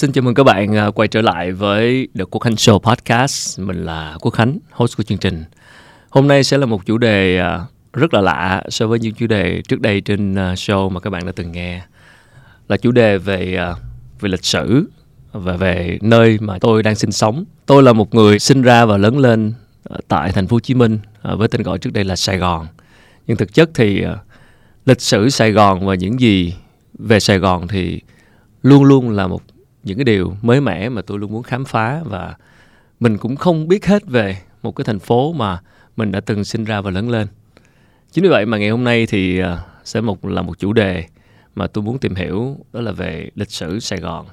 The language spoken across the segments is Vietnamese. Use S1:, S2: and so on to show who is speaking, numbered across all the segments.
S1: Xin chào mừng các bạn à, quay trở lại với The Quốc Khánh Show Podcast. Mình là Quốc Khánh, host của chương trình. Hôm nay sẽ là một chủ đề à, rất là lạ so với những chủ đề trước đây trên à, show mà các bạn đã từng nghe. Là chủ đề về về lịch sử và về nơi mà tôi đang sinh sống. Tôi là một người sinh ra và lớn lên tại thành phố Hồ Chí Minh với tên gọi trước đây là Sài Gòn. Nhưng thực chất thì lịch sử Sài Gòn và những gì về Sài Gòn thì luôn luôn là một những cái điều mới mẻ mà tôi luôn muốn khám phá và mình cũng không biết hết về một cái thành phố mà mình đã từng sinh ra và lớn lên. Chính vì vậy mà ngày hôm nay thì ờ, sẽ một là một chủ đề mà tôi muốn tìm hiểu đó là về lịch sử Sài Gòn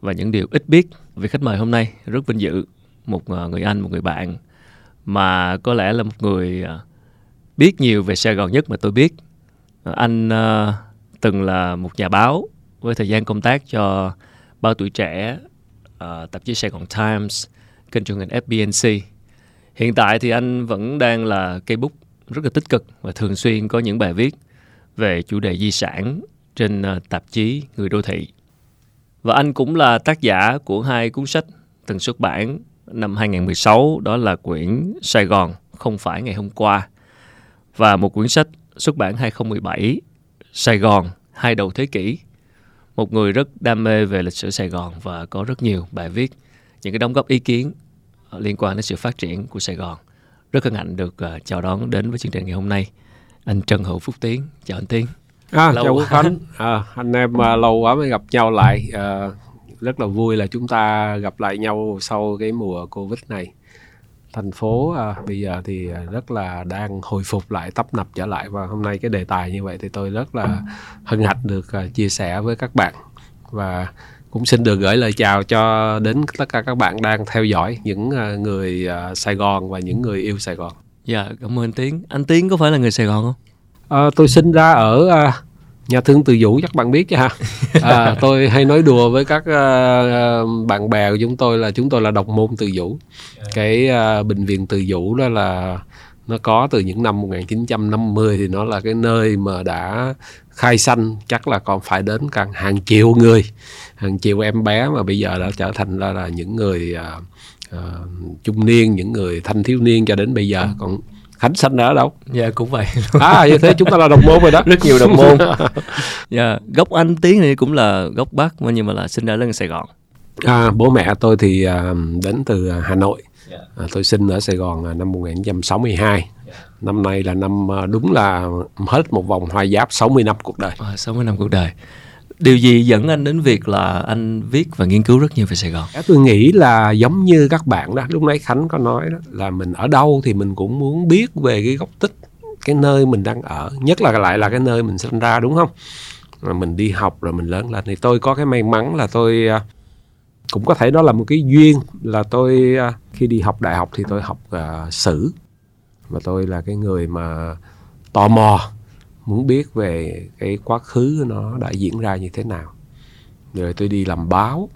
S1: và những điều ít biết. Vị khách mời hôm nay rất vinh dự một ờ, người anh, một người bạn mà có lẽ là một người ờ, biết nhiều về Sài Gòn nhất mà tôi biết. Anh từng là một nhà báo với thời gian công tác cho báo tuổi trẻ, uh, tạp chí Sài Gòn Times, kênh truyền hình FBNC. Hiện tại thì anh vẫn đang là cây bút rất là tích cực và thường xuyên có những bài viết về chủ đề di sản trên uh, tạp chí Người Đô Thị. Và anh cũng là tác giả của hai cuốn sách từng xuất bản năm 2016 đó là quyển Sài Gòn không phải ngày hôm qua và một quyển sách xuất bản 2017 Sài Gòn hai đầu thế kỷ một người rất đam mê về lịch sử Sài Gòn và có rất nhiều bài viết, những cái đóng góp ý kiến liên quan đến sự phát triển của Sài Gòn. Rất hân hạnh được uh, chào đón đến với chương trình ngày hôm nay anh Trần Hữu Phúc Tiến. Chào anh Tiến.
S2: À, lâu chào Quốc Khánh. À, anh em uh, lâu quá mới gặp nhau lại. Uh, rất là vui là chúng ta gặp lại nhau sau cái mùa Covid này thành phố à, bây giờ thì rất là đang hồi phục lại tấp nập trở lại và hôm nay cái đề tài như vậy thì tôi rất là hân hạnh được uh, chia sẻ với các bạn và cũng xin được gửi lời chào cho đến tất cả các bạn đang theo dõi những uh, người uh, Sài Gòn và những người yêu Sài Gòn.
S1: Dạ cảm ơn anh Tiến. Anh Tiến có phải là người Sài Gòn không?
S2: À, tôi sinh ra ở uh, nhà thương từ vũ chắc bạn biết chứ ha à, tôi hay nói đùa với các uh, bạn bè của chúng tôi là chúng tôi là độc môn từ vũ cái uh, bệnh viện từ vũ đó là nó có từ những năm 1950 thì nó là cái nơi mà đã khai sanh chắc là còn phải đến cả hàng triệu người. Hàng triệu em bé mà bây giờ đã trở thành là, là những người uh, uh, trung niên những người thanh thiếu niên cho đến bây giờ. Còn Khánh sinh ở đâu?
S1: Dạ cũng vậy.
S2: à như thế chúng ta là đồng môn rồi đó.
S1: Rất nhiều đồng môn. dạ gốc anh Tiến này cũng là gốc Bắc nhưng mà là sinh ra lên Sài Gòn.
S2: À, bố mẹ tôi thì uh, đến từ Hà Nội. À, tôi sinh ở Sài Gòn là năm 1962. Năm nay là năm uh, đúng là hết một vòng hoa giáp 60 năm cuộc đời.
S1: À, 60 năm cuộc đời điều gì dẫn anh đến việc là anh viết và nghiên cứu rất nhiều về Sài Gòn?
S2: Tôi nghĩ là giống như các bạn đó, lúc nãy Khánh có nói đó là mình ở đâu thì mình cũng muốn biết về cái gốc tích cái nơi mình đang ở, nhất là lại là cái nơi mình sinh ra đúng không? Rồi mình đi học rồi mình lớn lên thì tôi có cái may mắn là tôi à, cũng có thể đó là một cái duyên là tôi à, khi đi học đại học thì tôi học uh, sử và tôi là cái người mà tò mò muốn biết về cái quá khứ nó đã diễn ra như thế nào rồi tôi đi làm báo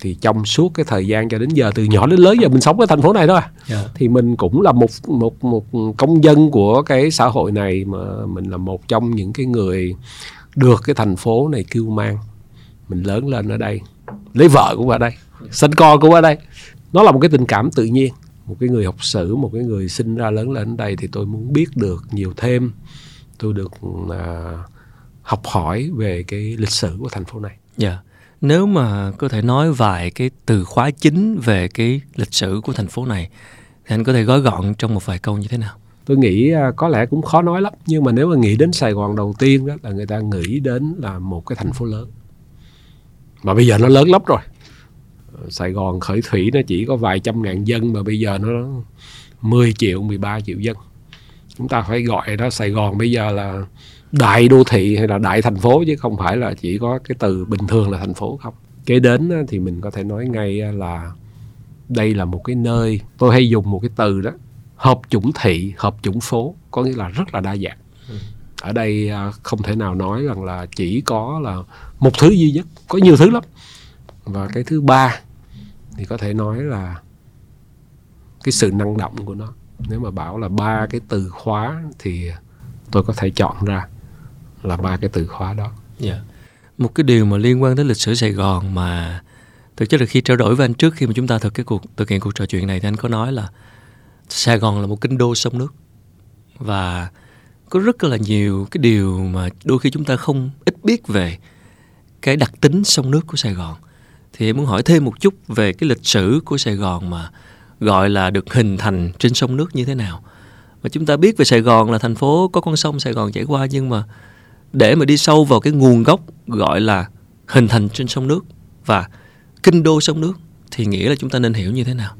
S2: thì trong suốt cái thời gian cho đến giờ từ nhỏ đến lớn giờ mình sống ở thành phố này thôi yeah. Dạ. thì mình cũng là một một một công dân của cái xã hội này mà mình là một trong những cái người được cái thành phố này kêu mang mình lớn lên ở đây lấy vợ cũng ở đây sinh con cũng ở đây nó là một cái tình cảm tự nhiên một cái người học sử một cái người sinh ra lớn lên ở đây thì tôi muốn biết được nhiều thêm tôi được uh, học hỏi về cái lịch sử của thành phố này.
S1: Dạ. Yeah. Nếu mà có thể nói vài cái từ khóa chính về cái lịch sử của thành phố này thì anh có thể gói gọn trong một vài câu như thế nào?
S2: Tôi nghĩ uh, có lẽ cũng khó nói lắm nhưng mà nếu mà nghĩ đến Sài Gòn đầu tiên đó là người ta nghĩ đến là một cái thành phố lớn. Mà bây giờ nó lớn lắm rồi. Sài Gòn khởi thủy nó chỉ có vài trăm ngàn dân mà bây giờ nó 10 triệu, 13 triệu dân chúng ta phải gọi đó, Sài Gòn bây giờ là đại đô thị hay là đại thành phố chứ không phải là chỉ có cái từ bình thường là thành phố không. Kế đến thì mình có thể nói ngay là đây là một cái nơi, tôi hay dùng một cái từ đó, hợp chủng thị, hợp chủng phố, có nghĩa là rất là đa dạng. Ở đây à, không thể nào nói rằng là chỉ có là một thứ duy nhất, có nhiều thứ lắm. Và cái thứ ba thì có thể nói là cái sự năng động của nó nếu mà bảo là ba cái từ khóa thì tôi có thể chọn ra là ba cái từ khóa đó.
S1: Yeah. Một cái điều mà liên quan tới lịch sử Sài Gòn mà thực chất là khi trao đổi với anh trước khi mà chúng ta thực cái cuộc thực hiện cuộc trò chuyện này thì anh có nói là Sài Gòn là một kinh đô sông nước và có rất là nhiều cái điều mà đôi khi chúng ta không ít biết về cái đặc tính sông nước của Sài Gòn thì em muốn hỏi thêm một chút về cái lịch sử của Sài Gòn mà gọi là được hình thành trên sông nước như thế nào. Và chúng ta biết về Sài Gòn là thành phố có con sông Sài Gòn chảy qua nhưng mà để mà đi sâu vào cái nguồn gốc gọi là hình thành trên sông nước và kinh đô sông nước thì nghĩa là chúng ta nên hiểu như thế nào?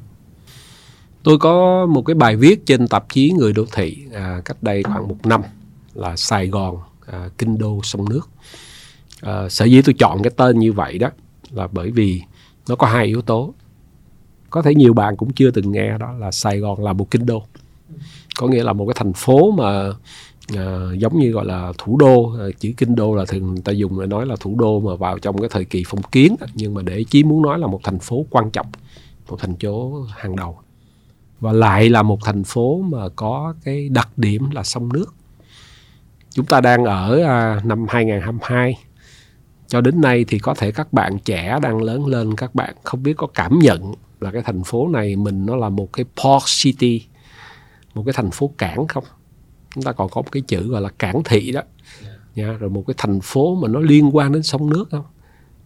S2: Tôi có một cái bài viết trên tạp chí người đô thị à, cách đây khoảng một năm là Sài Gòn à, kinh đô sông nước. À, sở dĩ tôi chọn cái tên như vậy đó là bởi vì nó có hai yếu tố có thể nhiều bạn cũng chưa từng nghe đó là Sài Gòn là một kinh đô. Có nghĩa là một cái thành phố mà à, giống như gọi là thủ đô. À, chữ kinh đô là thường người ta dùng để nói là thủ đô mà vào trong cái thời kỳ phong kiến nhưng mà để chí muốn nói là một thành phố quan trọng một thành phố hàng đầu. Và lại là một thành phố mà có cái đặc điểm là sông nước. Chúng ta đang ở à, năm 2022 cho đến nay thì có thể các bạn trẻ đang lớn lên các bạn không biết có cảm nhận là cái thành phố này mình nó là một cái port city một cái thành phố cảng không? Chúng ta còn có một cái chữ gọi là cảng thị đó. Nha, rồi một cái thành phố mà nó liên quan đến sông nước không?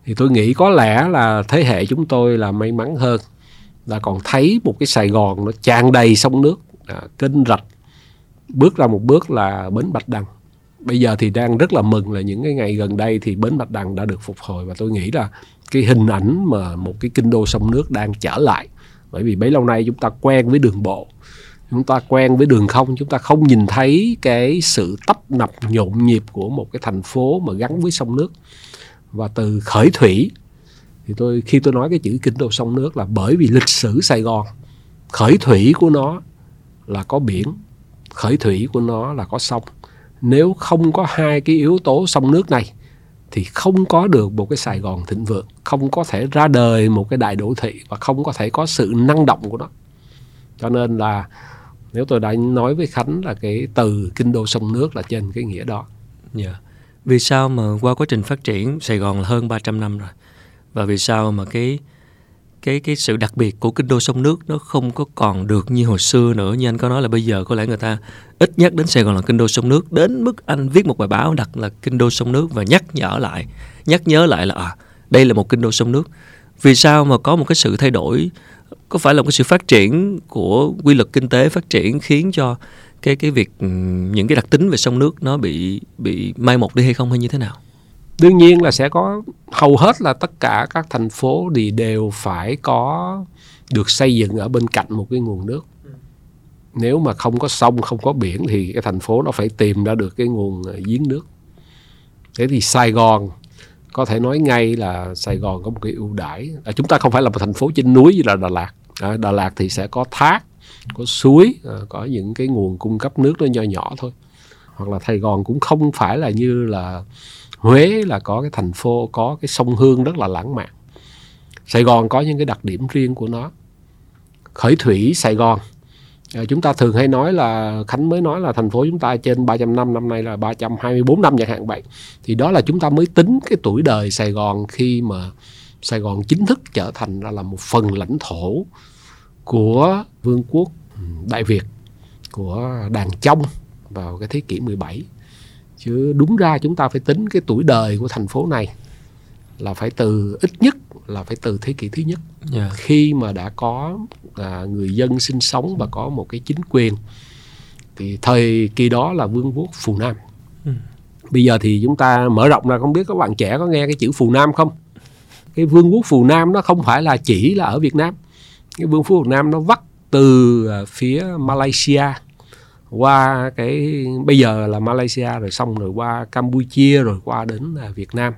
S2: Thì tôi nghĩ có lẽ là thế hệ chúng tôi là may mắn hơn là còn thấy một cái Sài Gòn nó tràn đầy sông nước à, kênh rạch bước ra một bước là bến Bạch Đằng. Bây giờ thì đang rất là mừng là những cái ngày gần đây thì bến Bạch Đằng đã được phục hồi và tôi nghĩ là cái hình ảnh mà một cái kinh đô sông nước đang trở lại. Bởi vì bấy lâu nay chúng ta quen với đường bộ, chúng ta quen với đường không, chúng ta không nhìn thấy cái sự tấp nập nhộn nhịp của một cái thành phố mà gắn với sông nước. Và từ khởi thủy, thì tôi, khi tôi nói cái chữ kinh đô sông nước là bởi vì lịch sử Sài Gòn, khởi thủy của nó là có biển, khởi thủy của nó là có sông. Nếu không có hai cái yếu tố sông nước này thì không có được một cái Sài Gòn thịnh vượng, không có thể ra đời một cái đại đô thị và không có thể có sự năng động của nó cho nên là nếu tôi đã nói với Khánh là cái từ kinh đô sông nước là trên cái nghĩa đó.
S1: Dạ. Yeah. Vì sao mà qua quá trình phát triển Sài Gòn là hơn 300 năm rồi và vì sao mà cái cái cái sự đặc biệt của kinh đô sông nước nó không có còn được như hồi xưa nữa. Như anh có nói là bây giờ có lẽ người ta ít nhắc đến Sài Gòn là kinh đô sông nước. Đến mức anh viết một bài báo đặt là kinh đô sông nước và nhắc nhở lại, nhắc nhớ lại là à đây là một kinh đô sông nước. Vì sao mà có một cái sự thay đổi? Có phải là một cái sự phát triển của quy luật kinh tế phát triển khiến cho cái cái việc những cái đặc tính về sông nước nó bị bị mai một đi hay không, hay như thế nào?
S2: Đương nhiên là sẽ có hầu hết là tất cả các thành phố thì đều phải có được xây dựng ở bên cạnh một cái nguồn nước. Nếu mà không có sông không có biển thì cái thành phố nó phải tìm ra được cái nguồn ờ, giếng nước. Thế thì Sài Gòn có thể nói ngay là Sài Gòn có một cái ưu đãi. À, chúng ta không phải là một thành phố trên núi như là Đà Lạt. À, Đà Lạt thì sẽ có thác có suối à, có những cái nguồn cung cấp nước nó nhỏ nhỏ thôi. Hoặc là Sài Gòn cũng không phải là như là Huế là có cái thành phố có cái sông Hương rất là lãng mạn. Sài Gòn có những cái đặc điểm riêng của nó. Khởi thủy Sài Gòn. À, chúng ta thường hay nói là Khánh mới nói là thành phố chúng ta trên 300 năm năm nay là 324 năm chẳng hạn vậy. Thì đó là chúng ta mới tính cái tuổi đời Sài Gòn khi mà Sài Gòn chính thức trở thành ra là một phần lãnh thổ của vương quốc Đại Việt của đàn Trong vào cái thế kỷ 17 chứ đúng ra chúng ta phải tính cái tuổi đời của thành phố này là phải từ ít nhất là phải từ thế kỷ thứ nhất yeah. Dạ. khi mà đã có à, người dân sinh sống và có một cái chính quyền thì thời kỳ đó là vương quốc phù nam ừ. bây giờ thì chúng ta mở rộng ra không biết các bạn trẻ có nghe cái chữ phù nam không cái vương quốc phù nam nó không phải là chỉ là ở việt nam cái vương quốc phù nam nó vắt từ à, phía malaysia qua cái bây giờ là malaysia rồi xong rồi qua campuchia rồi qua đến à, việt nam.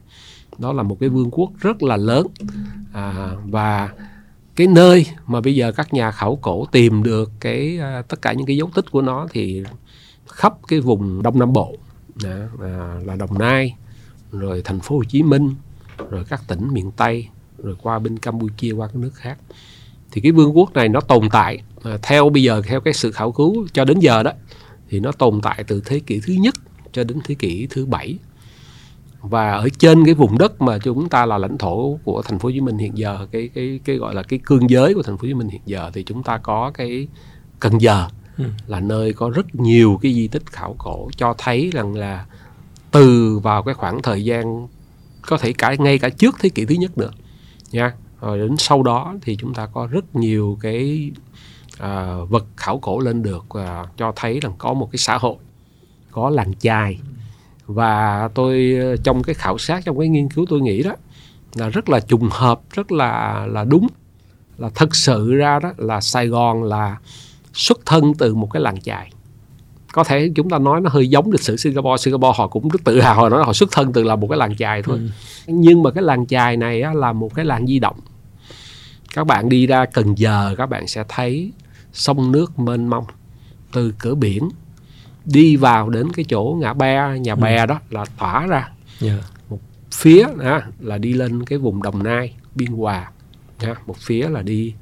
S2: Đó là một cái vương quốc rất là lớn. À, và cái nơi mà bây giờ các nhà khảo cổ tìm được cái à, tất cả những cái dấu tích của nó thì khắp cái vùng đông nam bộ à, à là đồng nai rồi thành phố hồ chí minh rồi các tỉnh miền tây rồi qua bên campuchia qua các nước khác thì cái vương quốc này nó tồn tại à, theo bây giờ theo cái sự khảo cứu cho đến giờ đó thì nó tồn tại từ thế kỷ thứ nhất cho đến thế kỷ thứ bảy và ở trên cái vùng đất mà chúng ta là lãnh thổ của thành phố Hồ Chí Minh hiện giờ cái cái cái gọi là cái cương giới của thành phố Hồ Chí Minh hiện giờ thì chúng ta có cái Cần Giờ ừ. là nơi có rất nhiều cái di tích khảo cổ cho thấy rằng là từ vào cái khoảng thời gian có thể cả ngay cả trước thế kỷ thứ nhất nữa nha rồi đến sau đó thì chúng ta có rất nhiều cái à, vật khảo cổ lên được à, cho thấy rằng có một cái xã hội có làng chài. Và tôi trong cái khảo sát trong cái nghiên cứu tôi nghĩ đó là rất là trùng hợp rất là là đúng là thật sự ra đó là Sài Gòn là xuất thân từ một cái làng chài. Có thể chúng ta nói nó hơi giống lịch sử Singapore Singapore họ cũng rất tự hào nói họ xuất thân từ là một cái làng chài thôi. Ừ. nhưng mà cái làng chài này á, là một cái làng di động các bạn đi ra Cần Giờ các bạn sẽ thấy sông nước mênh mông từ cửa biển đi vào đến cái chỗ ngã ba nhà bè ừ. đó là tỏa ra yeah. Dạ. một phía đó, là đi lên cái vùng đồng nai biên hòa nha. một phía là đi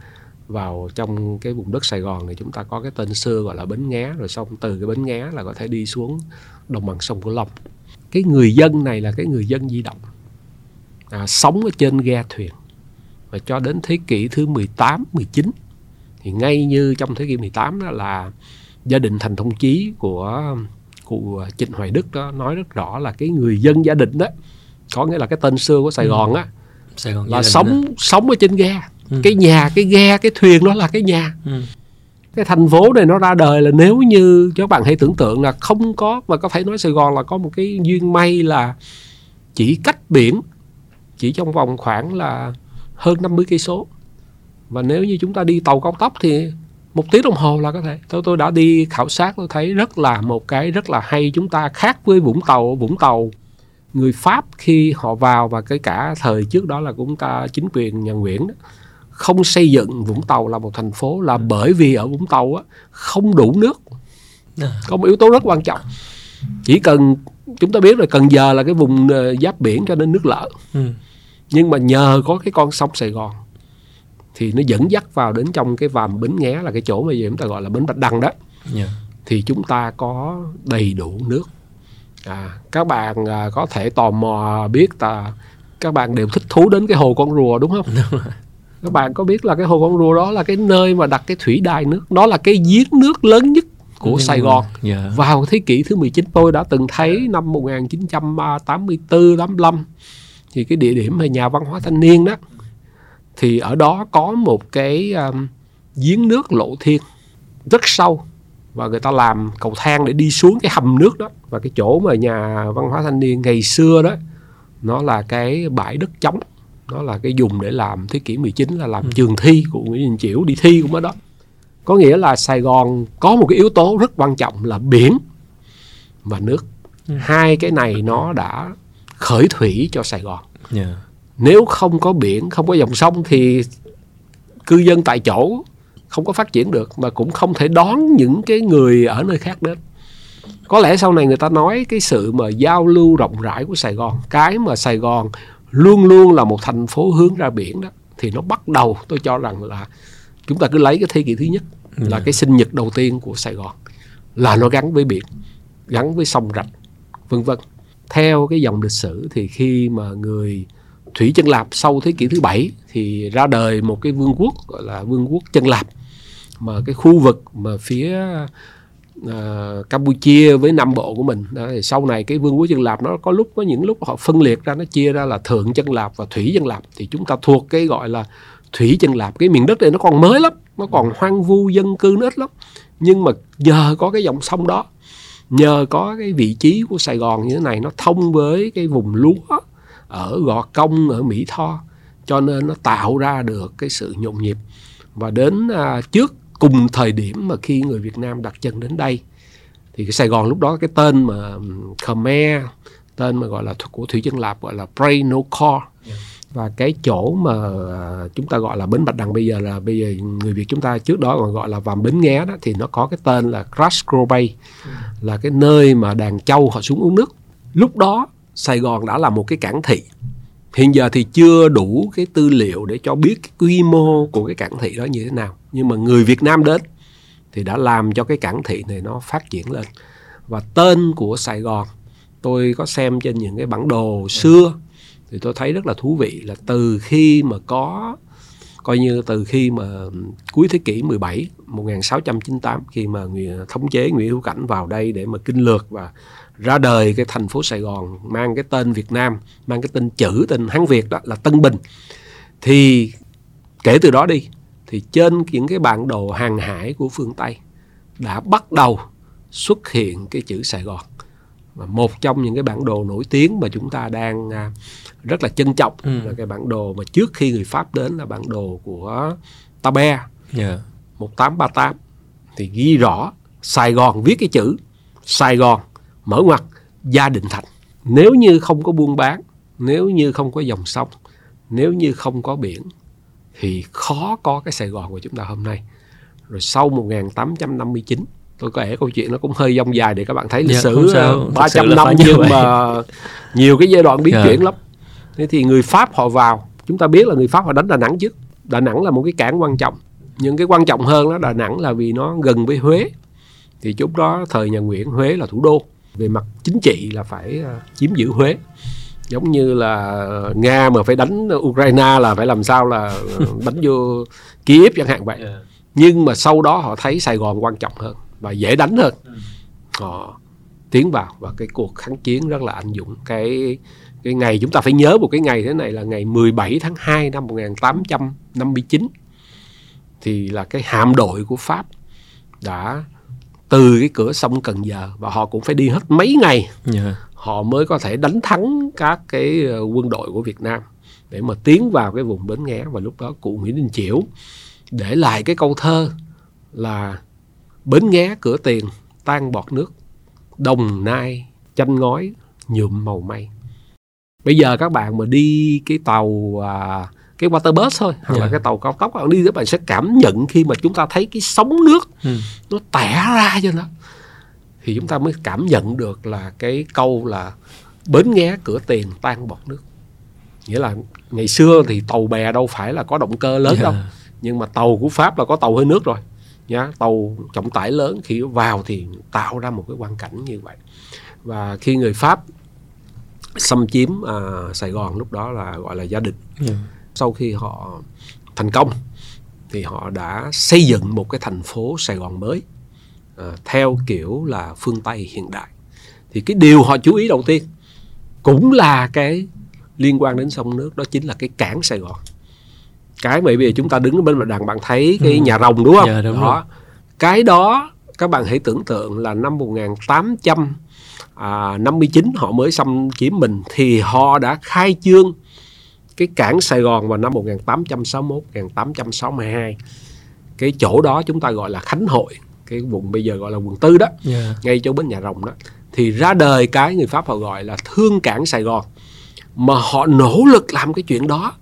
S2: vào trong cái vùng đất Sài Gòn này chúng ta có cái tên xưa gọi là Bến Nghé rồi xong từ cái Bến Nghé là có thể đi xuống đồng bằng sông Cửu Long cái người dân này là cái người dân di động à, sống ở trên ghe thuyền và cho đến thế kỷ thứ 18, 19 thì ngay như trong thế kỷ 18 đó là gia đình thành thông chí của cụ Trịnh Hoài Đức đó nói rất rõ là cái người dân gia đình đó có nghĩa là cái tên xưa của Sài ừ. Gòn á Sài Gòn là sống đó. sống ở trên ghe ừ. cái nhà cái ghe cái thuyền đó là cái nhà ừ. cái thành phố này nó ra đời là nếu như các bạn hãy tưởng tượng là không có và có thể nói Sài Gòn là có một cái duyên may là chỉ cách biển chỉ trong vòng khoảng là hơn 50 cây số. Và nếu như chúng ta đi tàu cao tốc thì một tiếng đồng hồ là có thể. Tôi tôi đã đi khảo sát tôi thấy rất là một cái rất là hay. Chúng ta khác với vũng tàu vũng tàu người pháp khi họ vào và cái cả thời trước đó là chúng ta chính quyền nhà nguyễn đó, không xây dựng vũng tàu là một thành phố là bởi vì ở vũng tàu á, không đủ nước. Có một yếu tố rất quan trọng. Chỉ cần chúng ta biết rồi cần giờ là cái vùng ờ, giáp biển cho nên nước lợ. Ừ. nhưng mà nhờ có cái con sông sài gòn thì nó dẫn dắt vào đến trong cái vàm bến nghé là cái chỗ mà giờ chúng ta gọi là bến bạch đăng đó yeah. Dạ. thì chúng ta có đầy đủ nước à, các bạn à, có thể tò mò biết là các bạn đều thích thú đến cái hồ con rùa đúng không các bạn có biết là cái hồ con rùa đó là cái nơi mà đặt cái thủy đài nước nó là cái giếng nước lớn nhất của Nhưng Sài Gòn yeah. Dạ. vào thế kỷ thứ 19 tôi đã từng thấy năm 1984 85 thì cái địa điểm về nhà văn hóa thanh niên đó thì ở đó có một cái um, giếng nước lộ thiên rất sâu và người ta làm cầu thang để đi xuống cái hầm nước đó và cái chỗ mà nhà văn hóa thanh niên ngày xưa đó nó là cái bãi đất trống nó là cái dùng để làm thế kỷ 19 là làm ừ. trường thi của Nguyễn Đình Chiểu đi thi cũng ở đó có nghĩa là Sài Gòn có một cái yếu tố rất quan trọng là biển và nước ừ. hai cái này nó đã khởi thủy cho Sài Gòn yeah. Dạ nếu không có biển không có dòng sông thì cư dân tại chỗ không có phát triển được mà cũng không thể đón những cái người ở nơi khác đến có lẽ sau này người ta nói cái sự mà giao lưu rộng rãi của Sài Gòn cái mà Sài Gòn luôn luôn là một thành phố hướng ra biển đó thì nó bắt đầu tôi cho rằng là chúng ta cứ lấy cái thế kỷ thứ nhất là ừ. cái sinh nhật đầu tiên của Sài Gòn là nó gắn với biển gắn với sông rạch vân vân theo cái dòng lịch sử thì khi mà người thủy chân lạp sau thế kỷ thứ bảy thì ra đời một cái vương quốc gọi là vương quốc chân lạp. Mà cái khu vực mà phía uh, Campuchia với Nam Bộ của mình đó, thì sau này cái vương quốc chân lạp nó có lúc có những lúc họ phân liệt ra nó chia ra là thượng chân lạp và thủy chân lạp. Thì chúng ta thuộc cái gọi là thủy chân lạp. Cái miền đất này nó còn mới lắm nó còn hoang vu dân cư nó ít lắm. Nhưng mà nhờ có cái dòng sông đó nhờ có cái vị trí của Sài Gòn như thế này nó thông với cái vùng lúa ở gò công ở mỹ tho cho nên nó tạo ra được cái sự nhộn nhịp và đến à, trước cùng thời điểm mà khi người Việt Nam đặt chân đến đây thì cái Sài Gòn lúc đó cái tên mà ừ, Khmer tên mà gọi là của thủy chân lạp gọi là Pray No Core yeah. Dạ và cái chỗ mà à, chúng ta gọi là bến Bạch Đằng bây giờ là bây giờ người Việt chúng ta trước đó còn gọi là vàm bến nghé đó, thì nó có cái tên là Crash Bay ừ. là cái nơi mà đàn châu họ xuống uống nước. Lúc đó, Sài Gòn đã là một cái cảng thị. Hiện giờ thì chưa đủ cái tư liệu để cho biết cái quy mô của cái cảng thị đó như thế nào. Nhưng mà người Việt Nam đến thì đã làm cho cái cảng thị này nó phát triển lên. Và tên của Sài Gòn, tôi có xem trên những cái bản đồ xưa thì tôi thấy rất là thú vị là từ khi mà có, coi như từ khi mà cuối thế kỷ 17 1698 khi mà thống chế Nguyễn Hữu Cảnh vào đây để mà kinh lược và ra đời cái thành phố Sài Gòn, mang cái tên Việt Nam, mang cái tên chữ tên Hán Việt đó là Tân Bình. Thì kể từ đó đi, thì trên những cái bản đồ hàng hải của phương Tây đã bắt đầu xuất hiện cái chữ Sài Gòn và một trong những cái bản đồ nổi tiếng mà chúng ta đang à, rất là trân trọng ừ. là cái bản đồ mà trước khi người Pháp đến là bản đồ của Tabe yeah. 1838 thì ghi rõ Sài Gòn viết cái chữ Sài Gòn mở ngoặt gia đình thành nếu như không có buôn bán nếu như không có dòng sông nếu như không có biển thì khó có cái Sài Gòn của chúng ta hôm nay rồi sau 1859 tôi kể câu chuyện nó cũng hơi dông dài để các bạn thấy lịch dạ, sử ba trăm năm nhưng mà nhiều cái giai đoạn biến yeah. Dạ. chuyển lắm thế thì người pháp họ vào chúng ta biết là người pháp họ đánh đà nẵng trước đà nẵng là một cái cảng quan trọng những cái quan trọng hơn đó đà nẵng là vì nó gần với huế thì lúc đó thời nhà nguyễn huế là thủ đô về mặt chính trị là phải uh, chiếm giữ huế giống như là nga mà phải đánh ukraine là phải làm sao là ờ, đánh vô kiev chẳng hạn vậy yeah. Dạ. nhưng mà sau đó họ thấy sài gòn quan trọng hơn và dễ đánh hơn ừ. họ tiến vào và cái cuộc kháng chiến rất là anh dũng cái cái ngày chúng ta phải nhớ một cái ngày thế này là ngày 17 tháng 2 năm 1859 thì là cái hạm đội của Pháp đã từ cái cửa sông Cần Giờ và họ cũng phải đi hết mấy ngày yeah. Dạ. họ mới có thể đánh thắng các cái ờ, quân đội của Việt Nam để mà tiến vào cái vùng Bến Nghé và lúc đó cụ Nguyễn Đình Chiểu để lại cái câu thơ là bến nghé cửa tiền tan bọt nước đồng nai chanh ngói nhuộm màu mây bây giờ các bạn mà đi cái tàu à, cái water bus thôi hoặc yeah. là dạ. cái tàu cao tốc bạn đi các bạn sẽ cảm nhận khi mà chúng ta thấy cái sóng nước ừ. nó tẻ ra cho nó thì chúng ta mới cảm nhận được là cái câu là bến nghé cửa tiền tan bọt nước nghĩa là ngày xưa thì tàu bè đâu phải là có động cơ lớn yeah. Dạ. đâu nhưng mà tàu của pháp là có tàu hơi nước rồi nhá tàu trọng tải lớn khi vào thì tạo ra một cái quan cảnh như vậy và khi người pháp xâm chiếm à, Sài Gòn lúc đó là gọi là gia đình yeah. Dạ. sau khi họ thành công thì họ đã xây dựng một cái thành phố Sài Gòn mới à, theo kiểu là phương Tây hiện đại thì cái điều họ chú ý đầu tiên cũng là cái liên quan đến sông nước đó chính là cái cảng Sài Gòn cái bây giờ chúng ta đứng bên mặt đằng bạn thấy cái ừ. nhà rồng đúng không? Dạ, đúng đó. Rồi. Cái đó các bạn hãy tưởng tượng là năm 1859 à, họ mới xâm chiếm mình thì họ đã khai trương cái cảng Sài Gòn vào năm 1861 1862 cái chỗ đó chúng ta gọi là Khánh Hội cái vùng bây giờ gọi là quận tư đó yeah. Dạ. ngay chỗ bên nhà rồng đó thì ra đời cái người Pháp họ gọi là thương cảng Sài Gòn mà họ nỗ lực làm cái chuyện đó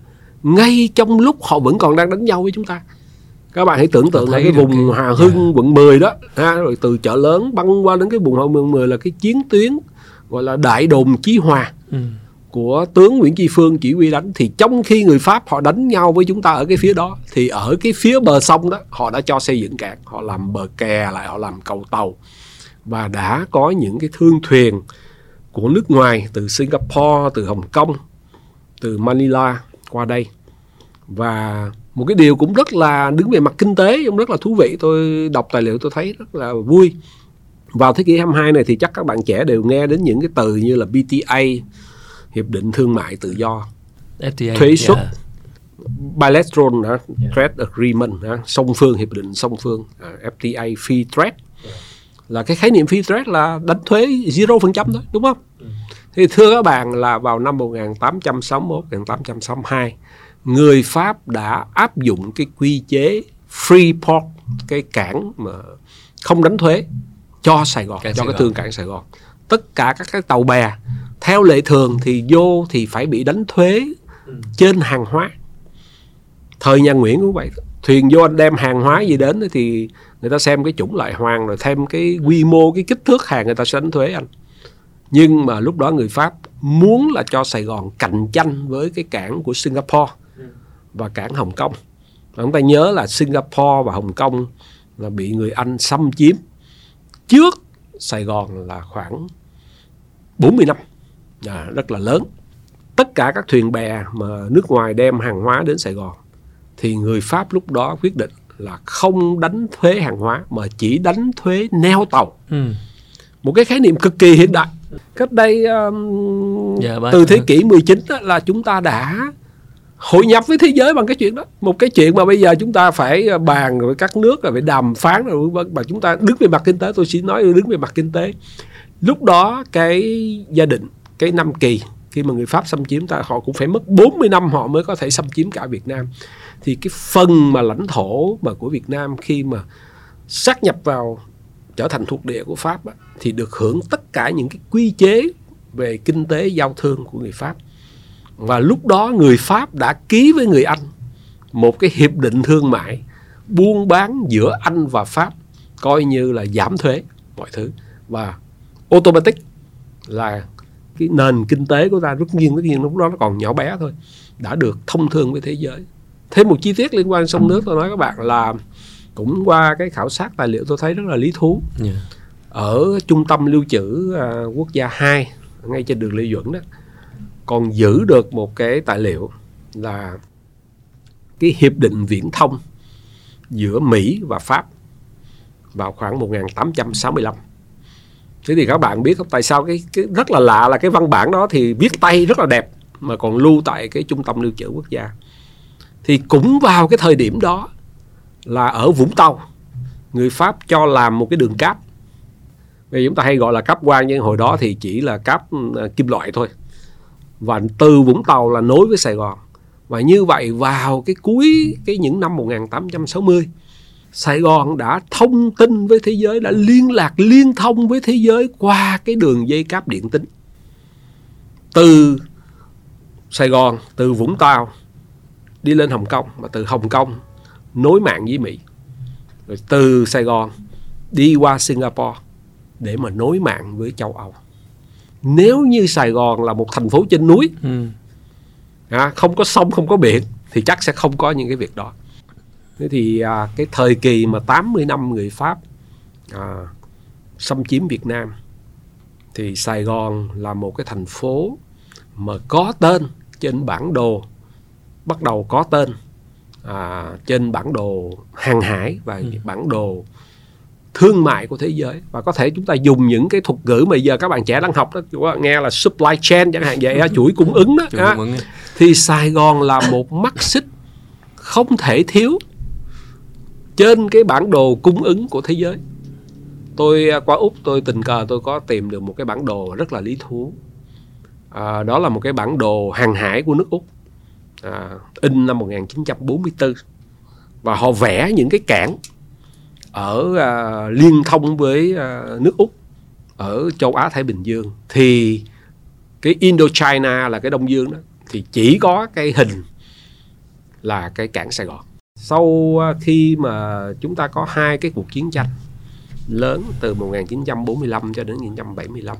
S2: ngay trong lúc họ vẫn còn đang đánh nhau với chúng ta các bạn hãy tưởng tượng là cái vùng cái... Hà Hưng yeah. quận 10 đó ha, rồi từ chợ lớn băng qua đến cái vùng Hà Hưng 10 là cái chiến tuyến gọi là đại đồn chí hòa ừ. của tướng Nguyễn Chi Phương chỉ huy đánh thì trong khi người Pháp họ đánh nhau với chúng ta ở cái phía đó thì ở cái phía bờ sông đó họ đã cho xây dựng cảng họ làm bờ kè lại họ làm cầu tàu và đã có những cái thương thuyền của nước ngoài từ Singapore từ Hồng Kông từ Manila qua đây và một cái điều cũng rất là đứng về mặt kinh tế cũng rất là thú vị tôi đọc tài liệu tôi thấy rất là vui vào thế kỷ 22 này thì chắc các bạn trẻ đều nghe đến những cái từ như là BTA hiệp định thương mại tự do FTA, thuế suất yeah. bilateral uh, yeah. trade agreement uh, song phương hiệp định song phương uh, FTA free trade yeah. là cái khái niệm free trade là đánh thuế 0% thôi đúng không? Ừ. Thì thưa các bạn là vào năm 1861 1862 người Pháp đã áp dụng cái quy chế free port cái cảng mà không đánh thuế cho Sài Gòn cảng cho Sài cái thương cảng Sài Gòn. Tất cả các cái tàu bè theo lệ thường thì vô thì phải bị đánh thuế ừ. trên hàng hóa. Thời nhà Nguyễn cũng vậy thuyền vô anh đem hàng hóa gì đến thì người ta xem cái chủng loại hoàng rồi thêm cái quy mô cái kích thước hàng người ta sẽ đánh thuế anh nhưng mà lúc đó người Pháp muốn là cho Sài Gòn cạnh tranh với cái cảng của Singapore và cảng Hồng Kông. Chúng ta nhớ là Singapore và Hồng Kông là bị người Anh xâm chiếm trước Sài Gòn là khoảng 40 năm. À, rất là lớn. Tất cả các thuyền bè mà nước ngoài đem hàng hóa đến Sài Gòn thì người Pháp lúc đó quyết định là không đánh thuế hàng hóa mà chỉ đánh thuế neo tàu. Ừ. một cái khái niệm cực kỳ hiện đại cách đây um, dạ, từ thế kỷ 19 đó, là chúng ta đã hội nhập với thế giới bằng cái chuyện đó. Một cái chuyện mà bây giờ chúng ta phải ờ, bàn với các nước rồi phải đàm phán rồi mà chúng ta đứng về mặt kinh tế tôi chỉ nói đứng về mặt kinh tế. Lúc đó cái gia đình cái năm kỳ khi mà người Pháp xâm chiếm ta họ cũng phải mất 40 năm họ mới có thể xâm chiếm cả Việt Nam. Thì cái phần mà lãnh thổ mà của Việt Nam khi mà sát nhập vào trở thành thuộc địa của Pháp á, thì được hưởng tất cả những cái quy chế về kinh tế giao thương của người Pháp. Và lúc đó người Pháp đã ký với người Anh một cái hiệp định thương mại buôn bán giữa Anh và Pháp coi như là giảm thuế mọi thứ. Và automatic là cái nền kinh tế của ta rất nhiên tất nhiên lúc đó nó còn nhỏ bé thôi đã được thông thương với thế giới. Thêm một chi tiết liên quan sông nước tôi nói các bạn là cũng qua cái khảo sát tài liệu tôi thấy rất là lý thú yeah. Dạ. ở trung tâm lưu trữ uh, quốc gia 2 ngay trên đường Lê Duẩn đó còn giữ được một cái tài liệu là cái hiệp định viễn thông giữa Mỹ và Pháp vào khoảng 1865 thế thì các bạn biết không tại sao cái, cái rất là lạ là cái văn bản đó thì viết tay rất là đẹp mà còn lưu tại cái trung tâm lưu trữ quốc gia thì cũng vào cái thời điểm đó là ở Vũng Tàu. Người Pháp cho làm một cái đường cáp. Bây chúng ta hay gọi là cáp quang, nhưng hồi đó thì chỉ là cáp à, kim loại thôi. Và từ Vũng Tàu là nối với Sài Gòn. Và như vậy vào cái cuối cái những năm 1860 Sài Gòn đã thông tin với thế giới, đã liên lạc, liên thông với thế giới qua cái đường dây cáp điện tính. Từ Sài Gòn, từ Vũng Tàu đi lên Hồng Kông mà từ Hồng Kông nối mạng với Mỹ. Rồi từ Sài Gòn đi qua Singapore để mà nối mạng với châu Âu. Nếu như Sài Gòn là một thành phố trên núi ừ. à, không có sông không có biển thì chắc sẽ không có những cái việc đó. Thế thì à, cái thời kỳ mà 80 năm người Pháp à, xâm chiếm Việt Nam thì Sài Gòn là một cái thành phố mà có tên trên bản đồ bắt đầu có tên à, trên bản đồ hàng hải và ừ. bản đồ thương mại của thế giới. Và có thể chúng ta dùng những cái thuật ngữ mà giờ các bạn trẻ đang học đó nghe là supply chain chẳng hạn vậy chuỗi cung ứng đó ứng. thì Sài Gòn là một mắt xích không thể thiếu trên cái bản đồ cung ứng của thế giới. Tôi à, qua úc tôi tình cờ tôi có tìm được một cái bản đồ rất là lý thú. À, đó là một cái bản đồ hàng hải của nước úc à, in năm 1944 và họ vẽ những cái cảng ở à, liên thông với à, nước úc ở châu Á Thái Bình Dương. Thì cái Indochina là cái Đông Dương đó thì chỉ có cái hình là cái cảng Sài Gòn. Sau à, khi mà chúng ta có hai cái cuộc chiến tranh lớn từ 1945 cho đến 1975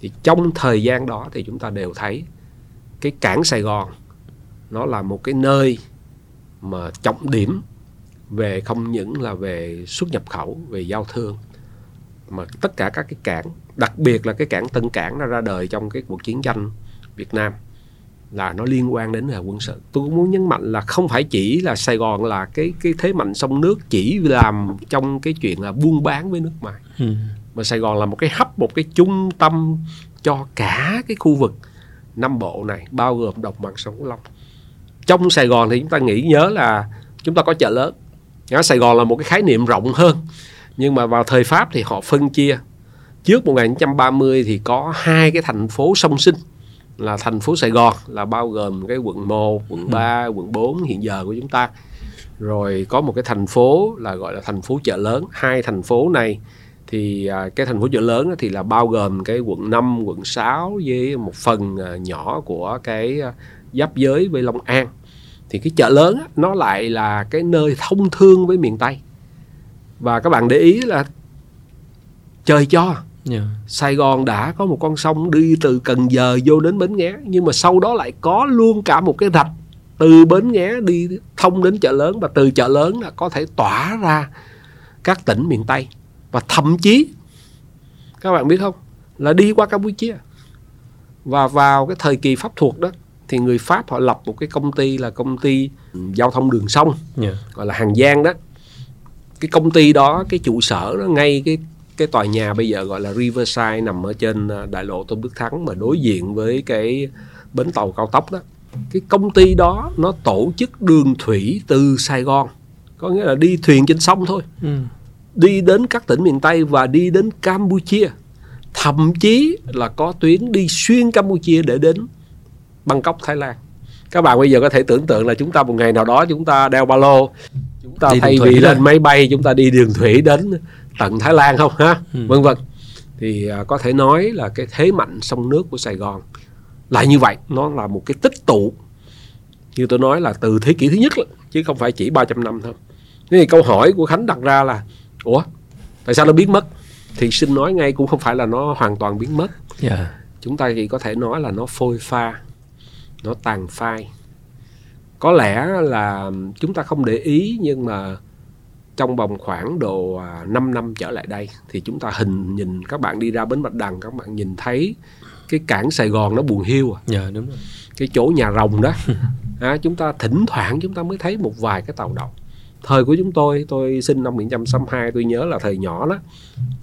S2: thì trong thời gian đó thì chúng ta đều thấy cái cảng Sài Gòn nó là một cái nơi mà trọng điểm về không những là về xuất nhập khẩu về giao thương mà tất cả các cái cảng đặc biệt là cái cảng Tân Cảng nó ra đời trong cái cuộc chiến tranh Việt Nam là nó liên quan đến là quân sự tôi cũng muốn nhấn mạnh là không phải chỉ là Sài Gòn là cái cái thế mạnh sông nước chỉ làm trong cái chuyện là buôn bán với nước ngoài ừ. mà Sài Gòn là một cái hub một cái trung tâm cho cả cái khu vực Nam Bộ này bao gồm đồng bằng sông Cửu Long trong Sài Gòn thì chúng ta nghĩ nhớ là chúng ta có chợ lớn ở Sài Gòn là một cái khái niệm rộng hơn nhưng mà vào thời Pháp thì họ phân chia trước 1930 thì có hai cái thành phố song sinh là thành phố Sài Gòn là bao gồm cái quận 1, quận 3, ừ. quận 4 hiện giờ của chúng ta. Rồi có một cái thành phố là gọi là thành phố chợ lớn. Hai thành phố này thì à, cái thành phố chợ lớn thì là bao gồm cái quận 5, quận 6 với một phần à, nhỏ của cái à, giáp giới với Long An. Thì cái chợ lớn nó lại là cái nơi thông thương với miền Tây. Và các bạn để ý là trời cho yeah. Dạ. Sài Gòn đã có một con sông đi từ Cần Giờ vô đến Bến Nghé nhưng mà sau đó lại có luôn cả một cái rạch từ Bến Nghé đi thông đến chợ lớn và từ chợ lớn là có thể tỏa ra các tỉnh miền Tây và thậm chí các bạn biết không là đi qua Campuchia và vào cái thời kỳ pháp thuộc đó thì người pháp họ lập một cái công ty là công ty giao thông đường sông
S1: yeah.
S2: gọi là hàng giang đó cái công ty đó cái trụ sở nó ngay cái cái tòa nhà bây giờ gọi là Riverside nằm ở trên à, đại lộ Tôn Đức Thắng mà đối diện với cái bến tàu cao tốc đó cái công ty đó nó tổ chức đường thủy từ Sài Gòn có nghĩa là đi thuyền trên sông thôi
S1: ừ.
S2: đi đến các tỉnh miền Tây và đi đến Campuchia thậm chí là có tuyến đi xuyên Campuchia để đến Bangkok Thái Lan. Các bạn bây giờ có thể tưởng tượng là chúng ta một ngày nào đó chúng ta đeo ba lô chúng ta
S1: Đi
S2: thay vì
S1: đó.
S2: lên máy bay chúng ta đi đường thủy đến tận Thái Lan không ha?
S1: Ừ.
S2: vân vân. Thì à, có thể nói là cái thế mạnh sông nước của Sài Gòn là như vậy. Nó là một cái tích tụ như tôi nói là từ thế kỷ thứ nhất chứ không phải chỉ 300 năm thôi. Thế thì câu hỏi của Khánh đặt ra là ủa tại sao nó biến mất? Thì xin nói ngay cũng không phải là nó hoàn toàn biến mất.
S1: Yeah.
S2: chúng ta chỉ có thể nói là nó phôi pha nó tàn phai. Có lẽ là chúng ta không để ý nhưng mà trong vòng khoảng độ à, 5 năm trở lại đây thì chúng ta hình nhìn các bạn đi ra bến Bạch Đằng các bạn nhìn thấy cái cảng Sài Gòn nó buồn hiu à.
S1: Yeah, đúng rồi.
S2: cái chỗ nhà rồng đó. À, chúng ta thỉnh thoảng chúng ta mới thấy một vài cái tàu đậu. Thời của chúng tôi tôi sinh năm 1962 tôi nhớ là thời nhỏ đó.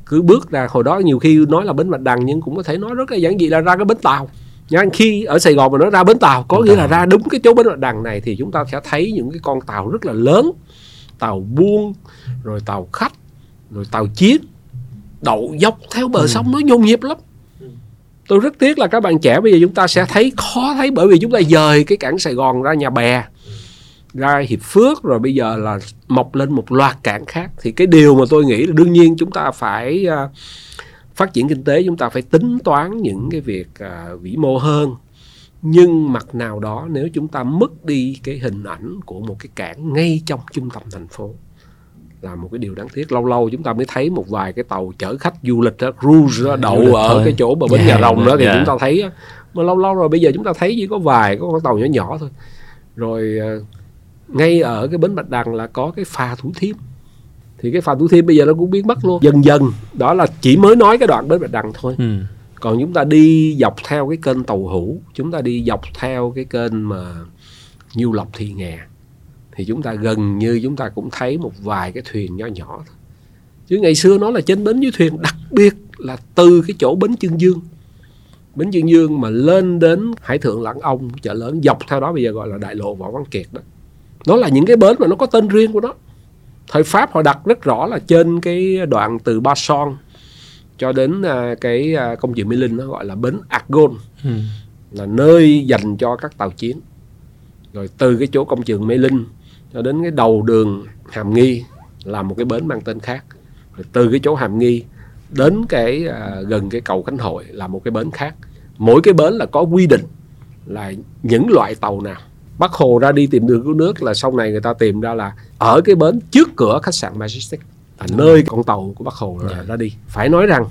S2: Cứ bước ra hồi đó nhiều khi nói là bến Bạch Đằng nhưng cũng có thể nói rất là giản dị là ra cái bến tàu nha khi ở Sài Gòn mà nó ra bến tàu có
S1: Bến
S2: nghĩa là
S1: tàu.
S2: ra đúng cái chỗ bến Đằng này thì chúng ta sẽ thấy những cái con tàu rất là lớn. Tàu buôn rồi tàu khách rồi tàu chiến đậu dọc theo bờ sông nó nhộn nhịp lắm. Tôi rất tiếc là các bạn trẻ bây giờ chúng ta sẽ thấy khó thấy bởi vì chúng ta dời cái cảng Sài Gòn ra nhà bè ra Hiệp Phước rồi bây giờ là mọc lên một loạt cảng khác. Thì cái điều mà tôi nghĩ là đương nhiên chúng ta phải à, phát triển kinh tế chúng ta phải tính toán những cái việc à, vĩ mô hơn nhưng mặt nào đó nếu chúng ta mất đi cái hình ảnh của một cái cảng ngay trong trung tâm thành phố là một cái điều đáng tiếc lâu lâu chúng ta mới thấy một vài cái tàu chở khách du lịch đó, cruise đó,
S1: Du
S2: đậu ở
S1: thôi.
S2: cái chỗ bờ bến
S1: Dạ,
S2: nhà rồng đó thì
S1: dạ.
S2: chúng ta thấy á. mà lâu lâu rồi bây giờ chúng ta thấy chỉ có vài có con tàu nhỏ nhỏ thôi rồi à, ngay ở cái bến bạch đằng là có cái phà thủ thiêm thì cái phà thủ thiêm bây giờ nó cũng biến mất luôn. Dần dần. Đó là chỉ mới nói cái đoạn bến bạch đằng thôi.
S1: Ừ.
S2: còn chúng ta đi dọc theo cái kênh tàu hủ chúng ta đi dọc theo cái kênh mà nhiêu lộc thị nghè thì chúng ta gần như chúng ta cũng thấy một vài cái thuyền nhỏ nhỏ thôi. Chứ ngày xưa nó là trên bến dưới thuyền đặc biệt là từ cái chỗ bến chương dương. Bến chương dương mà lên đến hải thượng lãng ông chợ lớn dọc theo đó bây giờ gọi là đại lộ võ văn kiệt đó. Nó là những cái bến mà nó có tên riêng của nó thời pháp họ đặt rất rõ là trên cái đoạn từ ba son cho đến à, cái à, công trường Mê Linh nó gọi là bến Argon.
S1: Ừ.
S2: là nơi dành cho các tàu chiến. Rồi từ cái chỗ công trường Mê Linh cho đến cái đầu đường Hàm Nghi là một cái bến mang tên khác. Rồi từ cái chỗ Hàm Nghi đến cái à, gần cái cầu Khánh Hội là một cái bến khác. Mỗi cái bến là có quy định là những loại tàu nào Bắc Hồ ra đi tìm đường cứu nước là sau này người ta tìm ra là ở cái bến trước cửa khách sạn Majestic là nơi con tàu của Bắc Hồ ra,
S1: Dạ.
S2: ra đi. Phải nói rằng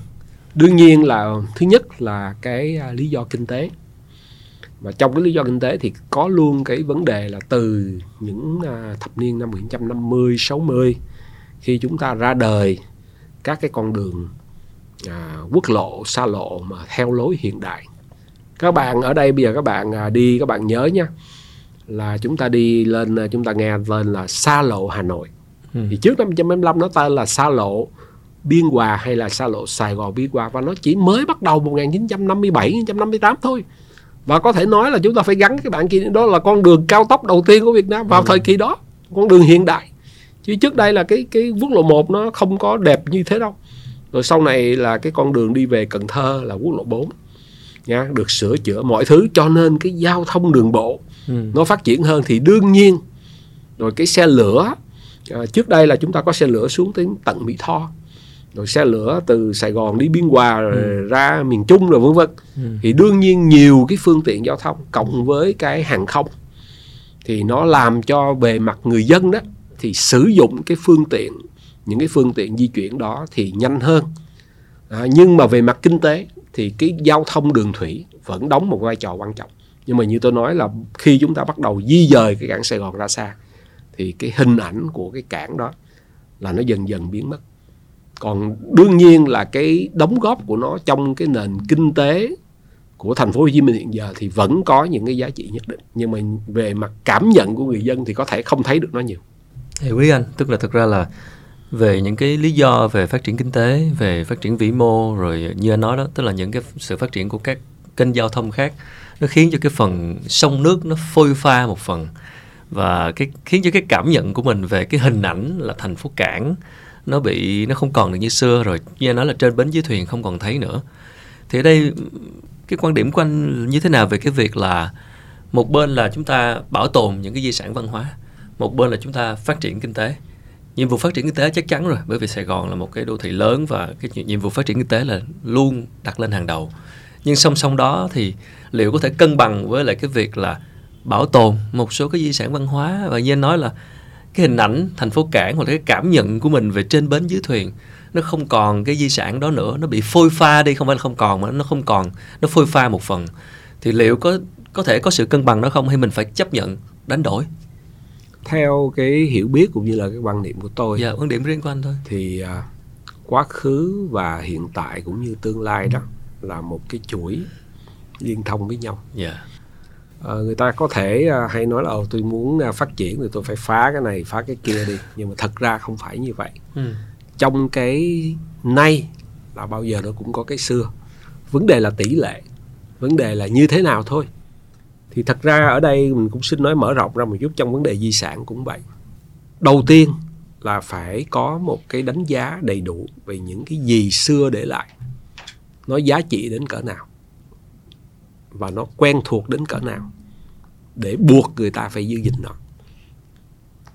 S2: đương nhiên là thứ nhất là cái à, lý do kinh tế. Và trong cái lý do kinh tế thì có luôn cái vấn đề là từ những à, thập niên năm 1950 60 khi chúng ta ra đời các cái con đường à, quốc lộ xa lộ mà theo lối hiện đại. Các bạn ở đây bây giờ các bạn à, đi các bạn nhớ nha là chúng ta đi lên à, chúng ta nghe lên là xa lộ Hà Nội.
S1: Ừ.
S2: thì trước năm 1975 nó tên là xa lộ Biên Hòa hay là xa lộ Sài Gòn Biên Hòa và nó chỉ mới bắt đầu 1957 1958 thôi. Và có thể nói là chúng ta phải gắn cái bạn kia đó là con đường cao tốc đầu tiên của Việt Nam vào thời kỳ đó con đường hiện đại. Chứ trước đây là cái cái quốc lộ 1 nó không có đẹp như thế đâu. Rồi sau này là cái con đường đi về Cần Thơ là quốc lộ 4 nha được sửa chữa mọi thứ cho nên cái giao thông đường bộ
S1: Ừ.
S2: nó phát triển hơn thì đương nhiên rồi cái xe lửa à, trước đây là chúng ta có xe lửa xuống tới tận Mỹ Tho rồi xe lửa từ Sài Gòn đi Biên Hòa rồi ra miền Trung rồi vân vân
S1: Ừ.
S2: thì đương nhiên nhiều cái phương tiện giao thông cộng với cái hàng không thì nó làm cho về mặt người dân đó thì sử dụng cái phương tiện những cái phương tiện di chuyển đó thì nhanh hơn à, nhưng mà về mặt kinh tế thì cái giao thông đường thủy vẫn đóng một vai trò quan trọng. Nhưng mà như tôi nói là khi chúng ta bắt đầu di dời cái cảng Sài Gòn ra xa thì cái hình ảnh của cái cảng đó là nó dần dần biến mất. Còn đương nhiên là cái đóng góp của nó trong cái nền kinh tế của thành phố Hồ Chí Minh hiện giờ thì vẫn có những cái giá trị nhất định. Nhưng mà về mặt cảm nhận của người dân thì có thể không thấy được nó nhiều.
S1: Hiểu ý anh, tức là thực ra là về những cái lý do về phát triển kinh tế, về phát triển vĩ mô rồi như anh nói đó, tức là những cái sự phát triển của các kênh giao thông khác nó khiến cho cái phần sông nước nó phôi pha một phần. Và cái khiến cho cái cảm nhận của mình về cái hình ảnh là thành phố cảng nó bị nó không còn được như xưa rồi. Như anh nói là trên bến dưới thuyền không còn thấy nữa. Thì ở đây cái quan điểm của anh như thế nào về cái việc là một bên là chúng ta bảo tồn những cái di sản văn hóa một bên là chúng ta phát triển kinh tế? Nhiệm vụ phát triển kinh tế chắc chắn rồi, bởi vì Sài Gòn là một cái đô thị lớn và cái nhiệm vụ phát triển kinh tế là luôn đặt lên hàng đầu. Nhưng song song đó thì liệu có thể cân bằng với lại cái việc là bảo tồn một số cái di sản văn hóa? Và như anh nói là cái hình ảnh thành phố cảng hoặc là cái cảm nhận của mình về trên bến dưới thuyền, nó không còn cái di sản đó nữa, nó bị phôi pha đi, không phải là không còn mà nó không còn, nó phôi pha một phần. Thì liệu có có thể có sự cân bằng đó không hay mình phải chấp nhận đánh đổi?
S2: Theo cái hiểu biết cũng như là cái quan điểm của tôi
S1: dạ quan điểm riêng của anh thôi.
S2: thì uh, quá khứ và hiện tại cũng như tương lai đó là một cái chuỗi liên thông với nhau.
S1: Dạ. Yeah.
S2: à, người ta có thể uh, hay nói là Ồ, tôi muốn uh, phát triển thì tôi phải phá cái này phá cái kia đi. Nhưng mà thật ra không phải như vậy. Ừ. trong cái nay là bao giờ nó cũng có cái xưa. Vấn đề là tỷ lệ vấn đề là như thế nào thôi thì thật ra ở đây mình cũng xin nói mở rộng ra một chút trong vấn đề di sản cũng vậy. Đầu tiên là phải có một cái đánh giá đầy đủ về những cái gì xưa để lại. Nó giá trị đến cỡ nào? Và nó quen thuộc đến cỡ nào? Để buộc người ta phải giữ gìn nó.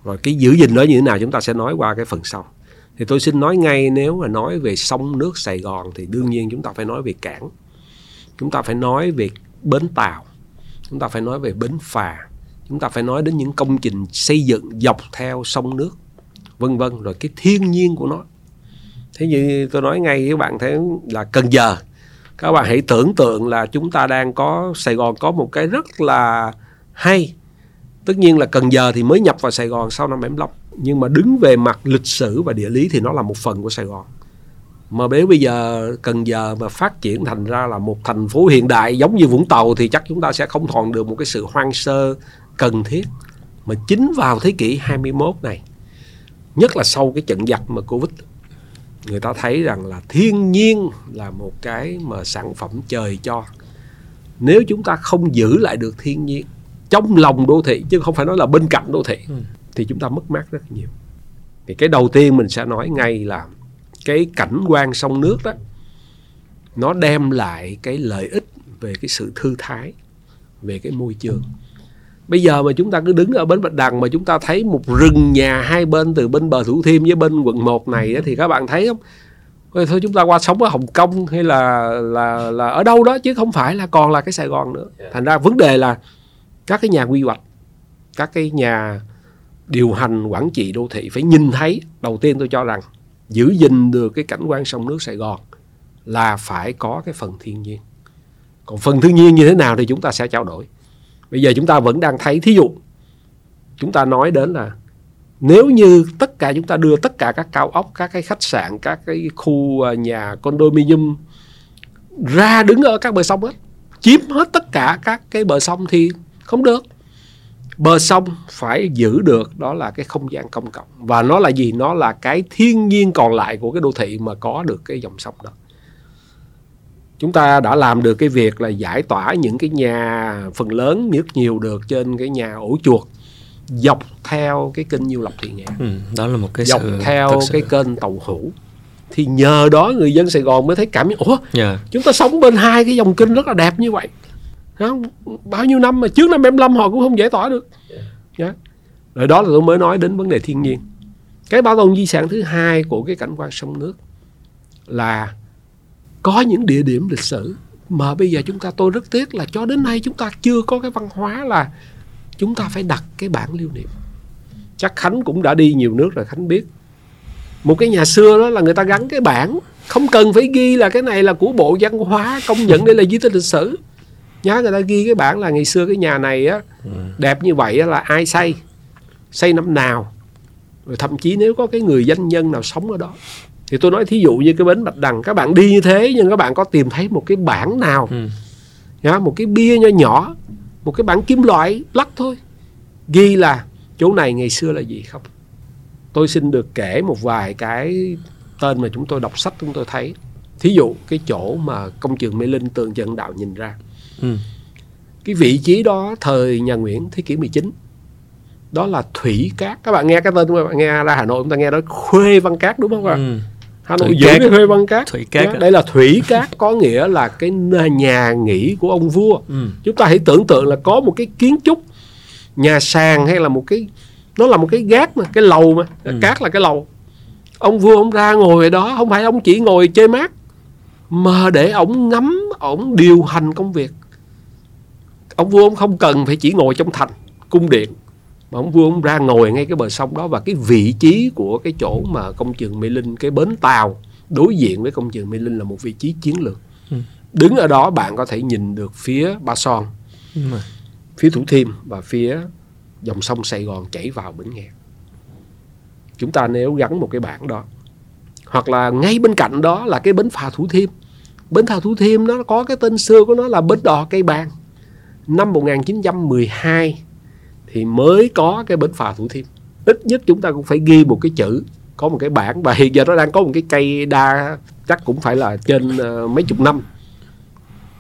S2: Rồi cái giữ gìn nó như thế nào chúng ta sẽ nói qua cái phần sau. Thì tôi xin nói ngay nếu mà nói về sông nước Sài Gòn thì đương nhiên chúng ta phải nói về cảng. Chúng ta phải nói về bến tàu chúng ta phải nói về bến phà. Chúng ta phải nói đến những công trình xây dựng dọc theo sông nước, vân vân, rồi cái thiên nhiên của nó. Thế như tôi nói ngay các bạn thấy là Cần Giờ. Các bạn hãy tưởng tượng là chúng ta đang có Sài Gòn có một cái rất là hay. Tất nhiên là Cần Giờ thì mới nhập vào Sài Gòn sau năm 75 nhưng mà đứng về mặt lịch sử và địa lý thì nó là một phần của Sài Gòn mà nếu bây giờ Cần Giờ mà phát triển thành ra là một thành phố hiện đại giống như Vũng Tàu thì chắc chúng ta sẽ không còn được một cái sự hoang sơ cần thiết mà chính vào thế kỷ 21 này nhất là sau cái trận giặc mà Covid. Người ta thấy rằng là thiên nhiên là một cái mà sản phẩm trời cho. Nếu chúng ta không giữ lại được thiên nhiên trong lòng đô thị chứ không phải nói là bên cạnh đô thị ừ. thì chúng ta mất mát rất nhiều. Thì cái đầu tiên mình sẽ nói ngay là cái cảnh quan sông nước đó nó đem lại cái lợi ích về cái sự thư thái về cái môi trường. Bây giờ mà chúng ta cứ đứng ở bến bạch đằng mà chúng ta thấy một rừng nhà hai bên từ bên bờ thủ thiêm với bên quận 1 này thì các bạn thấy không? Thôi chúng ta qua sống ở Hồng Kông hay là là là ở đâu đó chứ không phải là còn là cái Sài Gòn nữa. Thành ra vấn đề là các cái nhà quy hoạch các cái nhà điều hành quản trị đô thị phải nhìn thấy. Đầu tiên tôi cho rằng giữ gìn được cái cảnh quan sông nước Sài Gòn là phải có cái phần thiên nhiên. Còn phần thiên nhiên như thế nào thì chúng ta sẽ trao đổi. Bây giờ chúng ta vẫn đang thấy, thí dụ, chúng ta nói đến là nếu như tất cả chúng ta đưa tất cả các cao ốc, các cái khách sạn, các cái khu à, nhà condominium ra đứng ở các bờ sông hết, chiếm hết tất cả các cái bờ sông thì không được bờ sông phải giữ được đó là cái không gian công cộng. Và nó là gì? Nó là cái thiên nhiên còn lại của cái đô thị mà có được cái dòng sông đó. Chúng ta đã làm được cái việc là giải tỏa những cái nhà phần lớn nhất nhiều được trên cái nhà ổ chuột dọc theo cái kênh nhiêu lộc thị nghè
S1: ừ, đó là một cái
S2: dọc
S1: sự
S2: theo cái kênh tàu hủ. Thì nhờ đó người dân Sài Gòn mới thấy cảm nhận ủa yeah. Dạ. chúng ta sống bên hai cái dòng kênh rất là đẹp như vậy không? bao nhiêu năm mà trước năm 75 họ cũng không giải tỏa được. Yeah. Rồi đó là tôi mới nói đến vấn đề thiên nhiên. Cái bảo tồn di sản thứ hai của cái cảnh quan sông nước là có những địa điểm lịch sử mà bây giờ chúng ta tôi rất tiếc là cho đến nay chúng ta chưa có cái văn hóa là chúng ta phải đặt cái bản lưu niệm. Chắc khánh cũng đã đi nhiều nước rồi, khánh biết. Một cái nhà xưa đó là người ta gắn cái bản không cần phải ghi là cái này là của bộ văn hóa công nhận đây là di tích lịch sử nhớ người ta ghi cái bản là ngày xưa cái nhà này á đẹp như vậy á, là ai xây? Xây năm nào? Rồi thậm chí nếu có cái người danh nhân nào sống ở đó. Thì tôi nói thí dụ như cái bến bạch đằng các bạn đi như thế nhưng các bạn có tìm thấy một cái bản nào? Ừ. Nhá, một cái bia nhỏ nhỏ một cái bảng kim loại lắc thôi. Ghi là chỗ này ngày xưa là gì không? Tôi xin được kể một vài cái tên mà chúng tôi đọc sách chúng tôi thấy. Thí dụ cái chỗ mà công trường Mê Linh tường trần đạo nhìn ra
S1: Ừ.
S2: cái vị trí đó thời nhà Nguyễn thế kỷ 19 đó là thủy cát các bạn nghe cái tên các bạn nghe ra Hà Nội chúng ta nghe đó khuê văn cát đúng không bạn
S1: Ừ.
S2: Hà Nội
S1: Thủy
S2: giữ
S1: cát.
S2: cái khuê văn cát
S1: Thủy cát
S2: đây là thủy cát có nghĩa là cái nhà nghỉ của ông vua
S1: Ừ.
S2: chúng ta hãy tưởng tượng là có một cái kiến trúc nhà sàn hay là một cái nó là một cái gác mà cái lầu mà
S1: Ừ.
S2: cát là cái lầu ông vua ông ra ngồi ở đó không phải ông chỉ ngồi chơi mát mà để ông ngắm ông điều hành công việc ông vua ông không cần phải chỉ ngồi trong thành cung điện mà ông vua ông ra ngồi ngay cái bờ sông đó và cái vị trí của cái chỗ mà công trường Mê Linh cái bến tàu đối diện với công trường Mê Linh là một vị trí chiến lược
S1: Ừ.
S2: đứng ở đó bạn có thể nhìn được phía Ba Son
S1: mà
S2: phía Thủ Thiêm và phía dòng sông Sài Gòn chảy vào Bến Nghé. Chúng ta nếu gắn một cái bảng đó hoặc là ngay bên cạnh đó là cái bến phà Thủ Thiêm. Bến phà Thủ Thiêm nó có cái tên xưa của nó là bến đò cây bàng. Năm 1912 thì mới có cái bến phà Thủ Thiêm. Ít nhất chúng ta cũng phải ghi một cái chữ có một cái bảng. Và hiện giờ nó đang có một cái cây đa chắc cũng phải là trên ờ, mấy chục năm.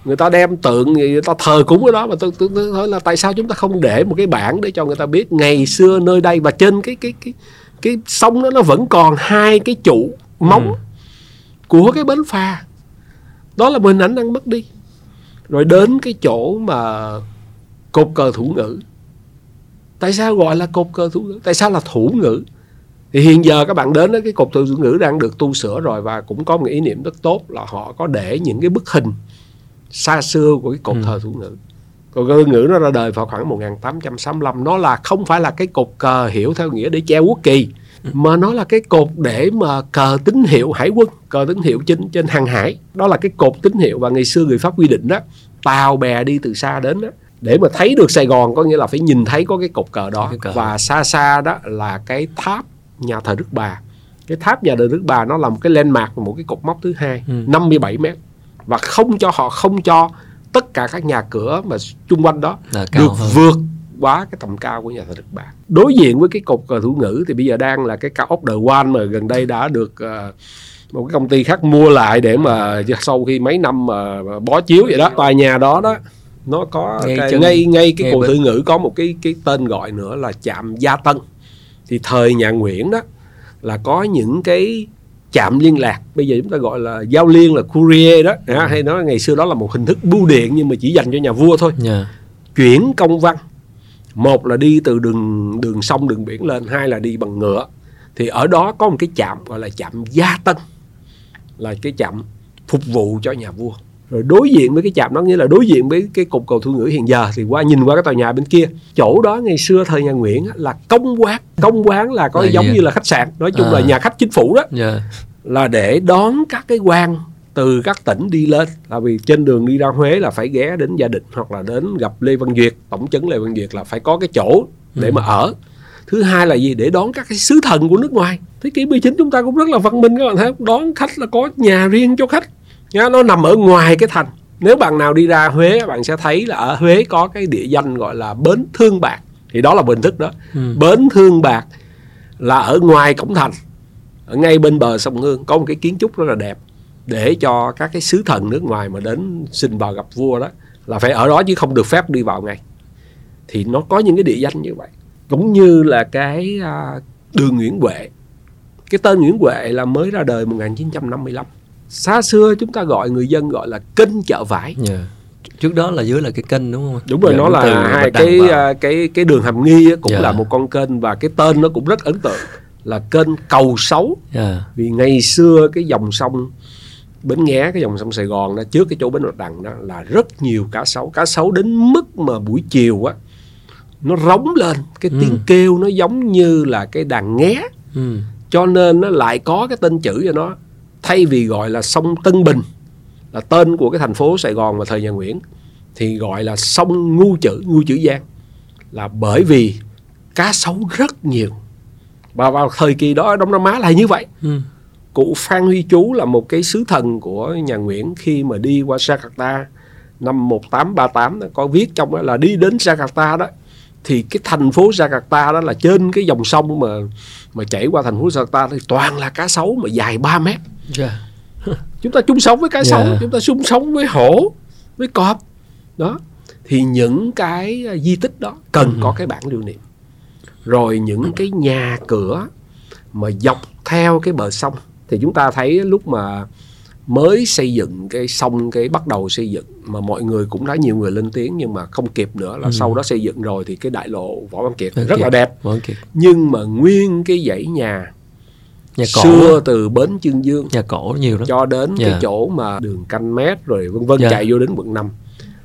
S2: Người ta đem tượng người ta thờ cúng ở đó mà tôi tôi hỏi là tại sao chúng ta không để một cái bảng để cho người ta biết ngày xưa nơi đây. Và trên cái cái cái cái sông đó nó vẫn còn hai cái trụ móng
S1: Ừ.
S2: của cái bến phà. Đó là hình ảnh đang mất đi rồi đến cái chỗ mà cột cờ thủ ngữ. Tại sao gọi là cột cờ thủ ngữ? Tại sao là thủ ngữ? Thì hiện giờ các bạn đến đó, cái cột cờ thủ ngữ đang được tu sửa rồi và cũng có một ý niệm rất tốt là họ có để những cái bức hình xa xưa của cái cột
S1: Ừ.
S2: thờ thủ ngữ. Cột cờ thủ ngữ nó ra đời vào khoảng 1865 nó là không phải là cái cột cờ hiểu theo nghĩa để treo quốc kỳ mà nó là cái cột để mà cờ tín hiệu hải quân cờ tín hiệu trên trên hàng hải đó là cái cột tín hiệu và ngày xưa người pháp quy định đó tàu bè đi từ xa đến đó để mà thấy được Sài Gòn có nghĩa là phải nhìn thấy có cái cột cờ đó
S1: cờ.
S2: và xa xa đó là cái tháp nhà thờ Đức Bà cái tháp nhà thờ Đức Bà nó là một cái landmark một cái cột mốc thứ hai
S1: Ừ.
S2: 57 mét và không cho họ không cho tất cả các nhà cửa mà chung quanh đó được
S1: hơn.
S2: vượt quá cái tầm cao của nhà thờ Đức Bà. Đối diện với cái cột cờ thủ ngữ thì bây giờ đang là cái cao ốc The One mà gần đây đã được ờ, một cái công ty khác mua lại để mà sau khi mấy năm mà, bó chiếu vậy đó. Tòa nhà đó đó nó có
S1: Ngay
S2: cái,
S1: chân-
S2: ngay ngay cái
S1: bên-
S2: thủ ngữ có một cái cái tên gọi nữa là trạm Gia Tân. Thì thời nhà Nguyễn đó là có những cái chạm liên lạc bây giờ chúng ta gọi là giao liên là courier đó
S1: Ừ.
S2: ha, hay nói ngày xưa đó là một hình thức bưu điện nhưng mà chỉ dành cho nhà vua thôi
S1: Dạ.
S2: chuyển công văn một là đi từ đường đường sông đường biển lên hai là đi bằng ngựa thì ở đó có một cái trạm gọi là trạm gia tân là cái trạm phục vụ cho nhà vua rồi đối diện với cái trạm đó nghĩa là đối diện với cái cục cầu thủ ngữ hiện giờ thì qua nhìn qua cái tòa nhà bên kia chỗ đó ngày xưa thời nhà Nguyễn á, là công quán công quán là có
S1: Là
S2: giống
S1: gì?
S2: như là khách sạn nói chung
S1: À.
S2: là nhà khách chính phủ đó
S1: Dạ.
S2: là để đón các cái quan từ các tỉnh đi lên. Là vì trên đường đi ra Huế là phải ghé đến gia đình hoặc là đến gặp Lê Văn Duyệt. Tổng chấn Lê Văn Duyệt là phải có cái chỗ để
S1: Ừ.
S2: mà ở. Thứ hai là gì? Để đón các cái sứ thần của nước ngoài. Thế kỷ 19 chúng ta cũng rất là văn minh các bạn thấy đón khách là có nhà riêng cho khách. Nha, nó nằm ở ngoài cái thành. Nếu bạn nào đi ra Huế bạn sẽ thấy là ở Huế có cái địa danh gọi là bến Thương Bạc. Thì đó là bình thức đó.
S1: Ừ.
S2: bến Thương Bạc là ở ngoài cổng thành ở ngay bên bờ sông Hương. Có một cái kiến trúc rất là đẹp để cho các cái sứ thần nước ngoài mà đến xin vào gặp vua đó là phải ở đó chứ không được phép đi vào ngay thì nó có những cái địa danh như vậy cũng như là cái à, đường Nguyễn Huệ cái tên Nguyễn Huệ là mới ra đời 1955 xa xưa chúng ta gọi người dân gọi là kênh chợ vải
S1: Dạ. Trước đó là dưới là cái kênh đúng không?
S2: đúng rồi
S1: Dạ,
S2: nó
S1: từ
S2: là hai cái
S1: vào.
S2: à, cái cái đường hàm nghi cũng
S1: Dạ.
S2: là một con kênh và cái tên nó cũng rất ấn tượng là kênh cầu sấu
S1: Dạ.
S2: vì ngày xưa cái dòng sông Bến Nghé cái dòng sông Sài Gòn đó trước cái chỗ bến Bạch Đằng đó là rất nhiều cá sấu cá sấu đến mức mà buổi chiều á nó rống lên cái tiếng
S1: Ừ.
S2: kêu nó giống như là cái đàn nghé
S1: Ừ.
S2: cho nên nó lại có cái tên chữ cho nó thay vì gọi là sông Tân Bình là tên của cái thành phố Sài Gòn vào thời nhà Nguyễn thì gọi là sông Ngu Chữ Ngu Chữ Giang là bởi vì cá sấu rất nhiều và vào thời kỳ đó ở Đông Nam Á là như vậy
S1: Ừ.
S2: cụ Phan Huy Chú là một cái sứ thần của nhà Nguyễn khi mà đi qua Jakarta. Năm 1838 đó, có viết trong đó là đi đến Jakarta đó. Thì cái thành phố Jakarta đó là trên cái dòng sông mà mà chảy qua thành phố Jakarta thì toàn là cá sấu mà dài 3 mét.
S1: Yeah.
S2: chúng ta chung sống với cá sấu
S1: Yeah.
S2: chúng ta chung sống với hổ với cọp. Đó. Thì những cái uh, di tích đó cần có cái bản lưu niệm. Rồi những cái nhà cửa mà dọc theo cái bờ sông thì chúng ta thấy lúc mà mới xây dựng cái sông cái bắt đầu xây dựng mà mọi người cũng đã nhiều người lên tiếng nhưng mà không kịp nữa là sau đó xây dựng rồi thì cái đại lộ võ văn kiệt
S1: Văn
S2: rất
S1: Kiệt.
S2: là đẹp
S1: Kiệt.
S2: nhưng mà nguyên cái dãy nhà,
S1: Nhà cổ.
S2: xưa từ bến chương dương
S1: Nhà cổ nhiều lắm.
S2: cho đến cái
S1: Dạ.
S2: chỗ mà đường canh mét rồi vân vân
S1: Dạ.
S2: chạy vô đến quận 5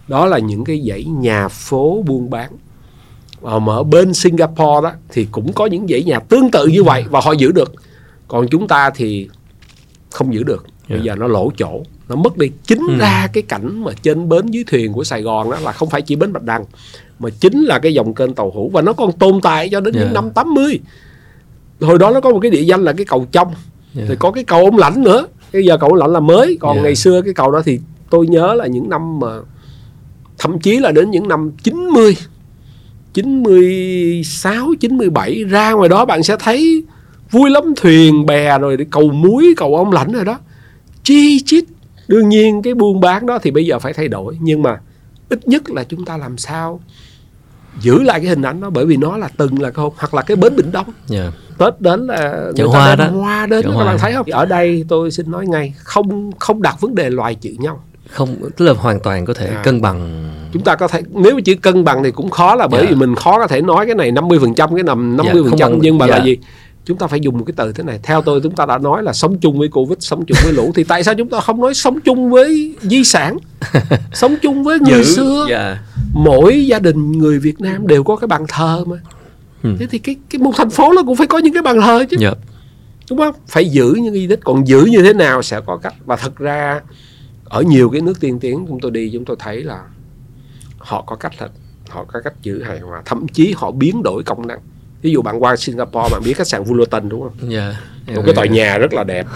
S2: đó là những cái dãy nhà phố buôn bán Ờ, mà ở bên Singapore đó thì cũng có những dãy nhà tương tự như vậy và họ giữ được còn chúng ta thì không giữ được bây
S1: Dạ.
S2: giờ nó lỗ chỗ nó mất đi chính
S1: Ừ.
S2: ra cái cảnh mà trên bến dưới thuyền của Sài Gòn đó là không phải chỉ bến Bạch Đằng mà chính là cái dòng kênh tàu hủ và nó còn tồn tại cho đến
S1: Dạ.
S2: những năm 80 hồi đó nó có một cái địa danh là cái cầu trong
S1: Dạ.
S2: thì có cái cầu ông lãnh nữa bây giờ cầu ông lãnh là mới còn
S1: Dạ.
S2: ngày xưa cái cầu đó thì tôi nhớ là những năm mà thậm chí là đến những năm 90 96 97 ra ngoài đó bạn sẽ thấy vui lắm thuyền bè rồi đi cầu muối cầu ông lãnh rồi đó chi chít đương nhiên cái buôn bán đó thì bây giờ phải thay đổi nhưng mà ít nhất là chúng ta làm sao giữ lại cái hình ảnh đó bởi vì nó là từng là không hoặc là cái bến Bình Đông
S1: Dạ.
S2: Tết đến là
S1: Chợ hoa
S2: đem
S1: đó.
S2: hoa đến
S1: Chợ
S2: các
S1: hoa.
S2: bạn thấy không ở đây tôi xin nói ngay không không đặt vấn đề loài chữ nhau
S1: Không, tức là hoàn toàn có thể
S2: À.
S1: cân bằng.
S2: chúng ta có thể nếu chữ cân bằng thì cũng khó là bởi
S1: Dạ.
S2: vì mình khó có thể nói cái này 50% cái nằm 50%
S1: không bằng-
S2: nhưng mà là
S1: dạ.
S2: gì chúng ta phải dùng một cái từ thế này. Theo tôi chúng ta đã nói là sống chung với covid sống chung với lũ. Thì tại sao chúng ta không nói sống chung với di sản? Sống chung với người xưa.
S1: Dạ.
S2: mỗi gia đình người Việt Nam đều có cái bàn thờ mà.
S1: Ừ.
S2: thế thì cái cái một thành phố nó cũng phải có những cái bàn thờ chứ.
S1: Dạ.
S2: đúng không? Phải giữ những di tích. Còn giữ như thế nào sẽ có cách. Và thật ra ở nhiều cái nước tiên tiến chúng tôi đi chúng tôi thấy là họ có cách thật. Họ có cách giữ hài hòa. Thậm chí họ biến đổi công năng ví dụ bạn qua Singapore bạn biết khách sạn Fullerton đúng không
S1: Dạ.
S2: một cái tòa nhà rất là đẹp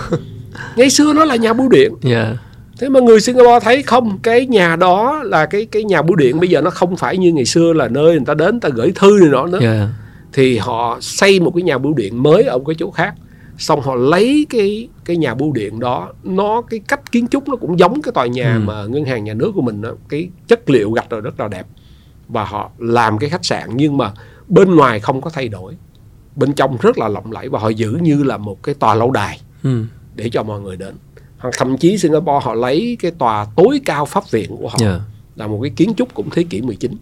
S2: ngày xưa nó là nhà bưu điện
S1: Dạ.
S2: thế mà người Singapore thấy không cái nhà đó là cái cái nhà bưu điện bây giờ nó không phải như ngày xưa là nơi người ta đến người ta gửi thư này nọ nữa
S1: Dạ.
S2: thì họ xây một cái nhà bưu điện mới ở một cái chỗ khác xong họ lấy cái cái nhà bưu điện đó nó cái cách kiến trúc nó cũng giống cái tòa nhà
S1: Ừ.
S2: mà ngân hàng nhà nước của mình đó, cái chất liệu gạch rồi rất là đẹp và họ làm cái khách sạn nhưng mà bên ngoài không có thay đổi bên trong rất là lộng lẫy và họ giữ như là một cái tòa lâu đài
S1: Ừ.
S2: để cho mọi người đến hoặc thậm chí Singapore họ lấy cái tòa tối cao pháp viện của họ
S1: Dạ.
S2: là một cái kiến trúc cũng thế kỷ 19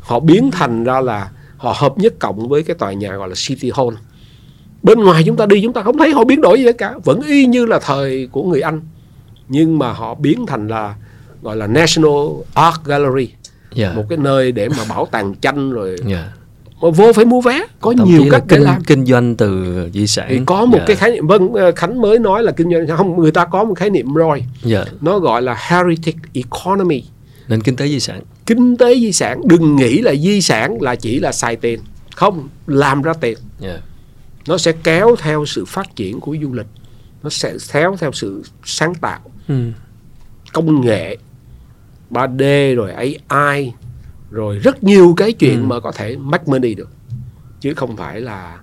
S2: họ biến thành ra là họ hợp nhất cộng với cái tòa nhà gọi là City Hall bên ngoài chúng ta đi chúng ta không thấy họ biến đổi gì hết cả vẫn y như là thời của người Anh nhưng mà họ biến thành là gọi là National Art Gallery
S1: Dạ.
S2: một cái nơi để mà bảo tàng tranh rồi
S1: Dạ.
S2: Vô phải mua vé có
S1: Thậm
S2: nhiều cách để
S1: kinh,
S2: làm
S1: kinh doanh từ di sản.
S2: thì có một
S1: Dạ.
S2: cái khái niệm vâng ờ, Khánh mới nói là kinh doanh không người ta có một khái niệm rồi
S1: Dạ.
S2: nó gọi là heritage economy
S1: Nền kinh tế di sản.
S2: kinh tế di sản đừng nghĩ là di sản là chỉ là xài tiền không làm ra tiền
S1: Dạ.
S2: nó sẽ kéo theo sự phát triển của du lịch nó sẽ kéo theo sự sáng tạo
S1: Ừ.
S2: công nghệ 3D rồi AI rồi rất nhiều cái chuyện
S1: Ừ.
S2: mà có thể make money được chứ không phải là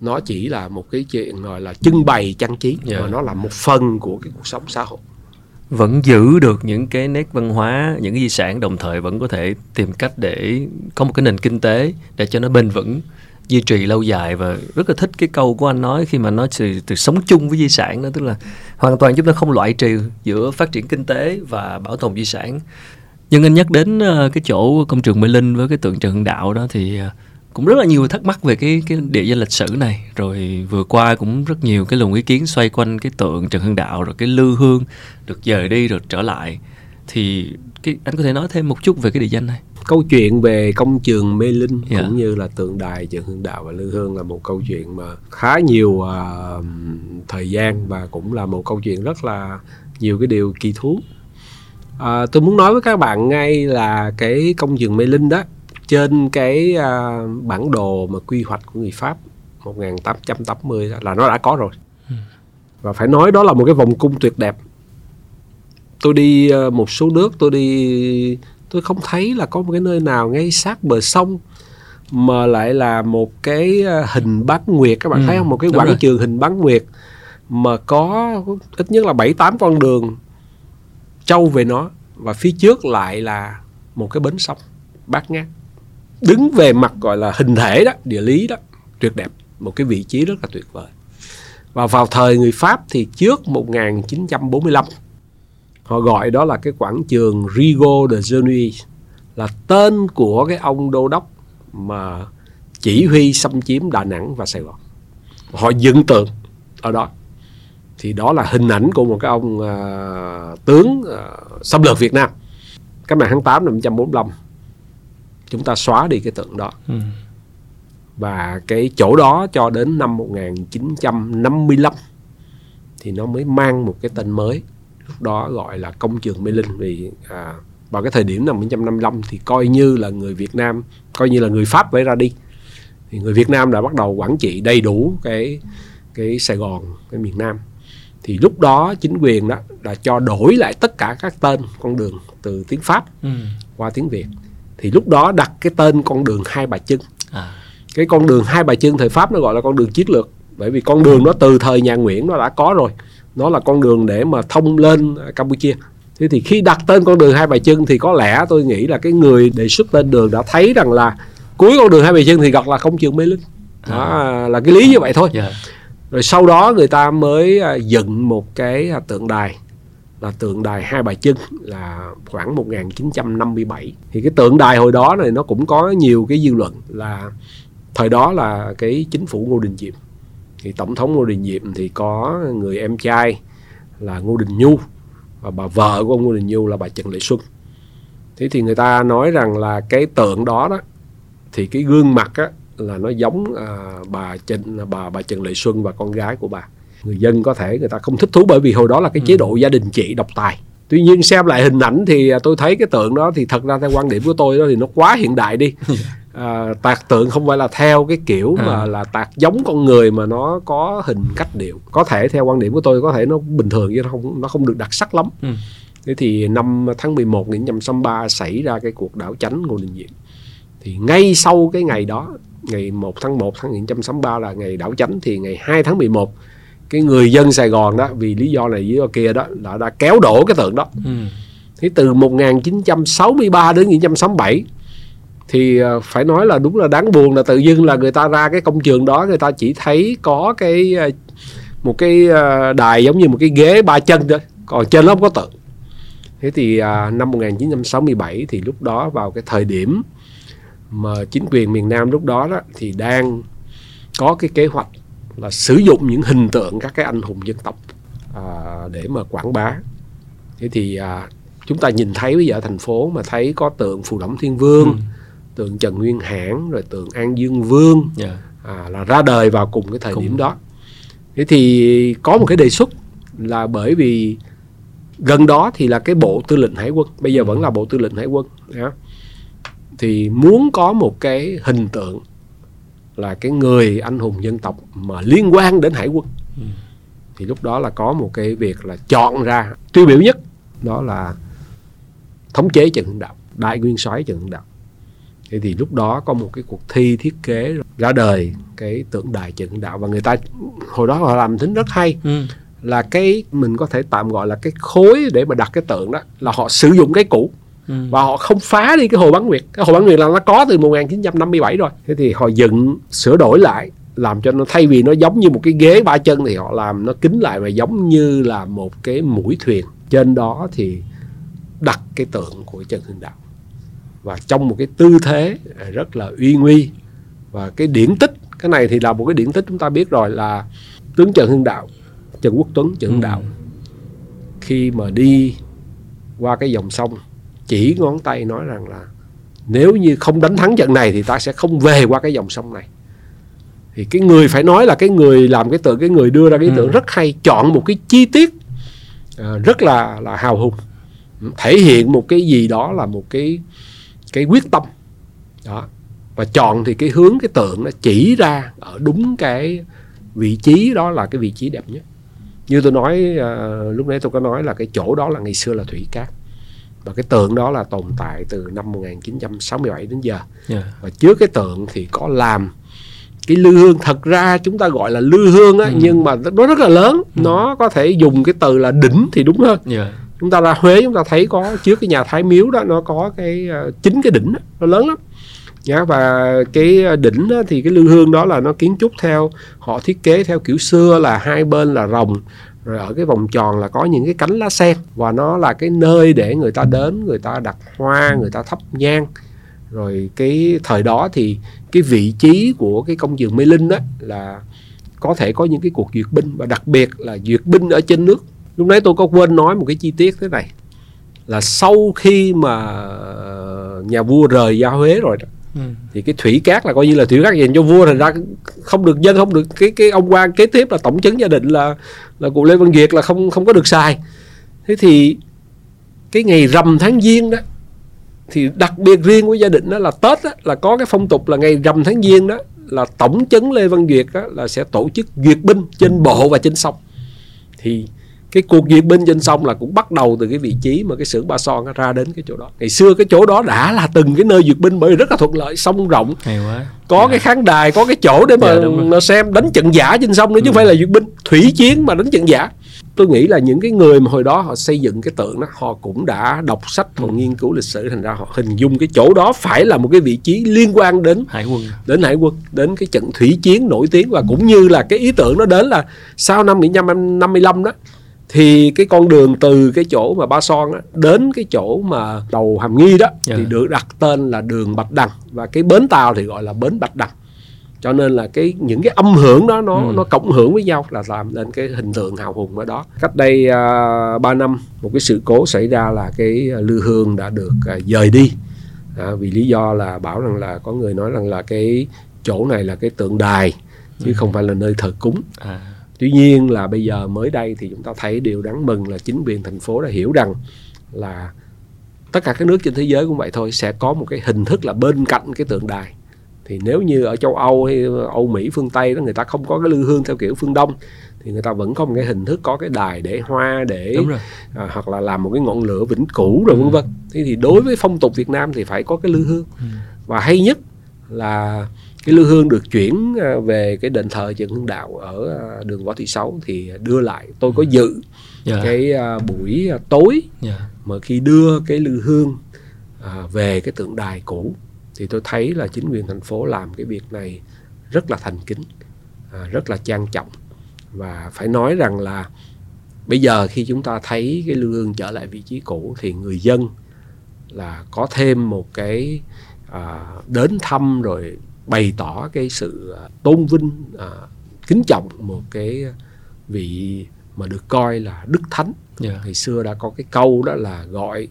S2: nó chỉ là một cái chuyện gọi là trưng bày trang trí
S1: Dạ.
S2: mà nó là một phần của cái cuộc sống xã hội
S1: vẫn giữ được những cái nét văn hóa những cái di sản đồng thời vẫn có thể tìm cách để có một cái nền kinh tế để cho nó bền vững duy trì lâu dài và rất là thích cái câu của anh nói khi mà nói từ, từ sống chung với di sản đó tức là hoàn toàn chúng ta không loại trừ giữa phát triển kinh tế và bảo tồn di sản nhưng anh nhắc đến ờ, cái chỗ công trường Mê Linh với cái tượng Trần Hưng Đạo đó thì ờ, cũng rất là nhiều thắc mắc về cái cái địa danh lịch sử này rồi vừa qua cũng rất nhiều cái luồng ý kiến xoay quanh cái tượng Trần Hưng Đạo rồi cái lư hương được dời đi rồi trở lại thì cái anh có thể nói thêm một chút về cái địa danh này
S2: câu chuyện về công trường Mê Linh
S1: Dạ.
S2: cũng như là tượng đài Trần Hưng Đạo và Lư Hương là một câu chuyện mà khá nhiều à, thời gian và cũng là một câu chuyện rất là nhiều cái điều kỳ thú. À, tôi muốn nói với các bạn ngay là cái công trường Mê Linh đó trên cái à, bản đồ mà quy hoạch của người Pháp 1880 đó, là nó đã có rồi. Và phải nói đó là một cái vòng cung tuyệt đẹp tôi đi ờ, một số nước tôi đi tôi không thấy là có một cái nơi nào ngay sát bờ sông mà lại là một cái ờ, hình bán nguyệt các bạn
S1: Ừ,
S2: thấy không một cái quảng
S1: rồi.
S2: trường hình bán nguyệt mà có ít nhất là bảy tám con đường trâu về nó và phía trước lại là một cái bến sông, bát ngát. Đứng về mặt gọi là hình thể đó, địa lý đó, tuyệt đẹp, một cái vị trí rất là tuyệt vời. Và vào thời người Pháp thì trước 1945 họ gọi đó là cái quảng trường Rigaud de Genui là tên của cái ông đô đốc mà chỉ huy xâm chiếm Đà Nẵng và Sài Gòn. Họ dựng tượng ở đó thì đó là hình ảnh của một cái ông à, tướng à, xâm lược Việt Nam. Cách mạng tháng 8 năm 1945 chúng ta xóa đi cái tượng đó.
S1: Ừ.
S2: và cái chỗ đó cho đến năm 1955 thì nó mới mang một cái tên mới. Lúc đó gọi là công trường Mê Linh vì à, vào cái thời điểm năm 1955 thì coi như là người Việt Nam coi như là người Pháp phải ra đi. Thì người Việt Nam đã bắt đầu quản trị đầy đủ cái cái Sài Gòn cái miền Nam thì lúc đó chính quyền đó đã cho đổi lại tất cả các tên con đường từ tiếng Pháp
S1: Ừ.
S2: qua tiếng Việt. Thì lúc đó đặt cái tên con đường Hai Bà Trưng
S1: À.
S2: cái con đường Hai Bà Trưng thời Pháp nó gọi là con đường chiến lược bởi vì con đường đó từ thời nhà Nguyễn nó đã có rồi. Nó là con đường để mà thông lên Campuchia. Thế thì khi đặt tên con đường Hai Bà Trưng thì có lẽ tôi nghĩ là cái người đề xuất tên đường đã thấy rằng là cuối con đường Hai Bà Trưng thì gọi là công trường Mê Linh. Đó là cái lý như vậy thôi.
S1: Dạ
S2: rồi sau đó người ta mới à, dựng một cái à, tượng đài, là tượng đài Hai Bà Trưng là khoảng 1957 thì cái tượng đài hồi đó này nó cũng có nhiều cái dư luận là thời đó là cái chính phủ Ngô Đình Diệm. Thì tổng thống Ngô Đình Diệm thì có người em trai là Ngô Đình Nhu và bà vợ của ông Ngô Đình Nhu là bà Trần Lệ Xuân. Thế thì người ta nói rằng là cái tượng đó đó, thì cái gương mặt á là nó giống à, bà Trần bà bà Trần Lệ Xuân và con gái của bà. Người dân có thể người ta không thích thú bởi vì hồi đó là cái chế độ gia đình trị độc tài. Tuy nhiên xem lại hình ảnh thì à, tôi thấy cái tượng đó thì thật ra theo quan điểm của tôi đó thì nó quá hiện đại đi. À, tạc tượng không phải là theo cái kiểu mà
S1: À.
S2: là tạc giống con người mà nó có hình cách điệu. Có thể theo quan điểm của tôi có thể nó bình thường chứ nó không nó không được đặc sắc lắm.
S1: Ừ.
S2: thế thì năm tháng 11 1963 xảy ra cái cuộc đảo chánh Ngô Đình Diệm. Thì ngay sau cái ngày đó ngày 1 tháng 1 tháng 1963 là ngày đảo chánh thì ngày 2 tháng 11 cái người dân Sài Gòn đó vì lý do này lý do kia đó đã đã kéo đổ cái tượng đó
S1: Ừ.
S2: Thế từ 1963 đến 1967 thì ờ, phải nói là đúng là đáng buồn là tự dưng là người ta ra cái công trường đó người ta chỉ thấy có cái ờ, một cái ờ, đài giống như một cái ghế ba chân thôi còn trên nó không có tượng thế thì à, năm 1967 thì lúc đó vào cái thời điểm mà chính quyền miền Nam lúc đó đó thì đang có cái kế hoạch là sử dụng những hình tượng các cái anh hùng dân tộc à, để mà quảng bá thế thì à, chúng ta nhìn thấy bây giờ ở thành phố mà thấy có tượng Phù Đổng Thiên Vương
S1: Ừ.
S2: tượng Trần Nguyên Hãn rồi tượng An Dương Vương
S1: Dạ.
S2: à, là ra đời vào cùng cái thời
S1: Cùng.
S2: điểm đó thế thì có một cái đề xuất là bởi vì gần đó thì là cái bộ tư lệnh hải quân bây giờ vẫn là bộ tư lệnh hải quân đó. Thì muốn có một cái hình tượng là cái người anh hùng dân tộc mà liên quan đến hải quân
S1: Ừ.
S2: thì lúc đó là có một cái việc là chọn ra tiêu biểu nhất đó là thống chế Trần Hưng Đạo đại nguyên soái Trần Hưng Đạo thế thì lúc đó có một cái cuộc thi thiết kế ra đời cái tượng đài Trần Hưng Đạo và người ta hồi đó họ làm tính rất hay
S1: Ừ.
S2: là cái mình có thể tạm gọi là cái khối để mà đặt cái tượng đó là họ sử dụng cái cũ
S1: Ừ.
S2: và họ không phá đi cái hồ bán nguyệt cái hồ bán nguyệt là nó có từ 1957 rồi. Thế thì họ dựng sửa đổi lại làm cho nó thay vì nó giống như một cái ghế ba chân thì họ làm nó kính lại và giống như là một cái mũi thuyền. Trên đó thì đặt cái tượng của Trần Hưng Đạo. Và trong một cái tư thế rất là uy nguy và cái điển tích cái này thì là một cái điển tích chúng ta biết rồi là tướng Trần Hưng Đạo Trần Quốc Tuấn Trần Hưng
S1: Ừ.
S2: Đạo. Khi mà đi qua cái dòng sông chỉ ngón tay nói rằng là nếu như không đánh thắng trận này thì ta sẽ không về qua cái dòng sông này. Thì cái người phải nói là cái người làm cái tượng cái người đưa ra cái
S1: Ừ.
S2: tượng rất hay chọn một cái chi tiết à, rất là là hào hùng thể hiện một cái gì đó là một cái cái quyết tâm. Đó. Và chọn thì cái hướng cái tượng nó chỉ ra ở đúng cái vị trí đó là cái vị trí đẹp nhất. Như tôi nói uh, lúc nãy tôi có nói là cái chỗ đó là ngày xưa là thủy cát và cái tượng đó là tồn tại từ năm 1967 đến giờ yeah. và trước cái tượng thì có làm cái lư hương thật ra chúng ta gọi là lư hương á ừ. nhưng mà nó rất là lớn ừ. nó có thể dùng cái từ là đỉnh thì đúng hơn yeah. chúng ta ra Huế chúng ta thấy có trước cái nhà Thái Miếu đó nó có cái uh, chính cái đỉnh đó, nó lớn lắm Nhá, và cái đỉnh đó, thì cái lư hương đó là nó kiến trúc theo họ thiết kế theo kiểu xưa là hai bên là rồng rồi ở cái vòng tròn là có những cái cánh lá sen và nó là cái nơi để người ta đến, người ta đặt hoa, người ta thắp nhang. Rồi cái thời đó thì cái vị trí của cái công trường mê linh đó là có thể có những cái cuộc duyệt binh và đặc biệt là duyệt binh ở trên nước. Lúc nãy tôi có quên nói một cái chi tiết thế này, là sau khi mà nhà vua rời gia huế rồi đó Ừ. thì cái thủy cát là coi như là thủy cát dành cho vua thành ra không được dân không được cái cái ông quan kế tiếp là tổng chứng gia đình là là cụ lê văn việt là không không có được xài thế thì cái ngày rằm tháng giêng đó thì đặc biệt riêng của gia đình đó là tết đó, là có cái phong tục là ngày rằm tháng giêng đó là tổng chấn lê văn việt đó, là sẽ tổ chức duyệt binh trên bộ và trên sông thì cái cuộc duyệt binh trên sông là cũng bắt đầu từ cái vị trí mà cái xưởng ba son ra đến cái chỗ đó ngày xưa cái chỗ đó đã là từng cái nơi duyệt binh bởi vì rất là thuận lợi sông rộng có dạ. cái khán đài có cái chỗ để mà, dạ, mà xem đánh trận giả trên sông nữa chứ không ừ. phải là duyệt binh thủy chiến mà đánh trận giả tôi nghĩ là những cái người mà hồi đó họ xây dựng cái tượng đó họ cũng đã đọc sách họ ừ. nghiên cứu lịch sử thành ra họ hình dung cái chỗ đó phải là một cái vị trí liên quan đến
S1: hải quân
S2: đến hải quân đến cái trận thủy chiến nổi tiếng và cũng như là cái ý tưởng nó đến là sau năm 1955 đó thì cái con đường từ cái chỗ mà ba son á, đến cái chỗ mà đầu hàm nghi đó yeah. thì dạ. được đặt tên là đường bạch đằng và cái bến tàu thì gọi là bến bạch đằng cho nên là cái những cái âm hưởng đó nó ừ. nó cộng hưởng với nhau là làm nên cái hình tượng hào hùng ở đó cách đây uh, à, 3 năm một cái sự cố xảy ra là cái à, lư hương đã được uh, dời đi à, vì lý do là bảo rằng là có người nói rằng là cái chỗ này là cái tượng đài chứ ừ. không phải là nơi thờ cúng à tuy nhiên là bây giờ mới đây thì chúng ta thấy điều đáng mừng là chính quyền thành phố đã hiểu rằng là tất cả các nước trên thế giới cũng vậy thôi sẽ có một cái hình thức là bên cạnh cái tượng đài thì nếu như ở châu Âu hay Âu Mỹ phương Tây đó người ta không có cái lư hương theo kiểu phương Đông thì người ta vẫn có một cái hình thức có cái đài để hoa để à, hoặc là làm một cái ngọn lửa vĩnh cửu rồi ừ. vân vân thế thì đối với phong tục Việt Nam thì phải có cái lư hương ừ. và hay nhất là cái lư hương được chuyển à, về cái đền thờ Trần Hưng Đạo ở à, đường Võ Thị Sáu thì đưa lại tôi có dự yeah. Dạ. cái à, buổi tối yeah. Dạ. mà khi đưa cái lư hương về cái tượng đài cũ thì tôi thấy là chính quyền thành phố làm cái việc này rất là thành kính rất là trang trọng và phải nói rằng là bây giờ khi chúng ta thấy cái lư hương trở lại vị trí cũ thì người dân là có thêm một cái à, đến thăm rồi bày tỏ cái sự à, tôn vinh à, kính trọng một cái vị mà được coi là đức thánh yeah. Dạ. ngày xưa đã có cái câu đó là gọi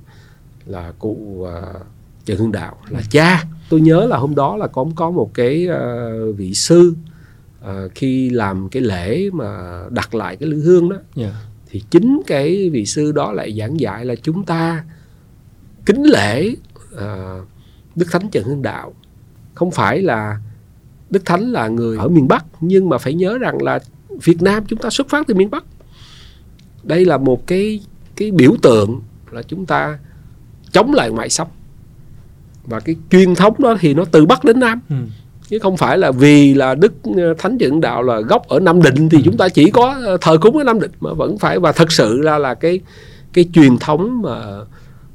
S2: là cụ uh, Trần Hưng Đạo là cha tôi nhớ là hôm đó là có có một cái uh, vị sư uh, khi làm cái lễ mà đặt lại cái lư hương đó yeah. Dạ. thì chính cái vị sư đó lại giảng dạy là chúng ta kính lễ uh, Đức Thánh Trần Hưng Đạo không phải là Đức Thánh là người ở miền Bắc nhưng mà phải nhớ rằng là Việt Nam chúng ta xuất phát từ miền Bắc đây là một cái cái biểu tượng là chúng ta chống lại ngoại xâm và cái truyền thống đó thì nó từ Bắc đến Nam ừ. chứ không phải là vì là Đức Thánh Trần Đạo là gốc ở Nam Định thì ừ. chúng ta chỉ có thờ cúng ở Nam Định mà vẫn phải và thật sự ra là cái cái truyền thống mà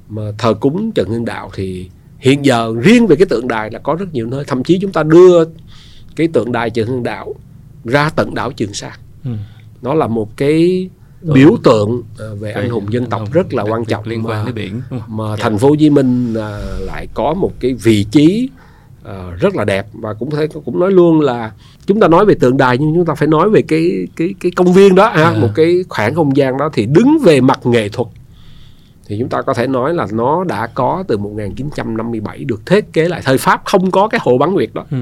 S2: mà thờ cúng Trần Hưng Đạo thì hiện giờ riêng về cái tượng đài là có rất nhiều nơi thậm chí chúng ta đưa cái tượng đài Trần Hưng Đạo ra tận đảo Trường Sa ừ. nó là một cái biểu tượng ờ, về anh hùng dân tộc rất là quan trọng
S1: liên quan đến biển
S2: mà dạ. thành phố Hồ Chí Minh ờ, lại có một cái vị trí ờ, rất là đẹp và cũng thấy cũng nói luôn là chúng ta nói về tượng đài nhưng chúng ta phải nói về cái cái cái công viên đó ha, à. một cái khoảng không gian đó thì đứng về mặt nghệ thuật thì chúng ta có thể nói là nó đã có từ 1957 được thiết kế lại thời Pháp không có cái hồ bán nguyệt đó ừ.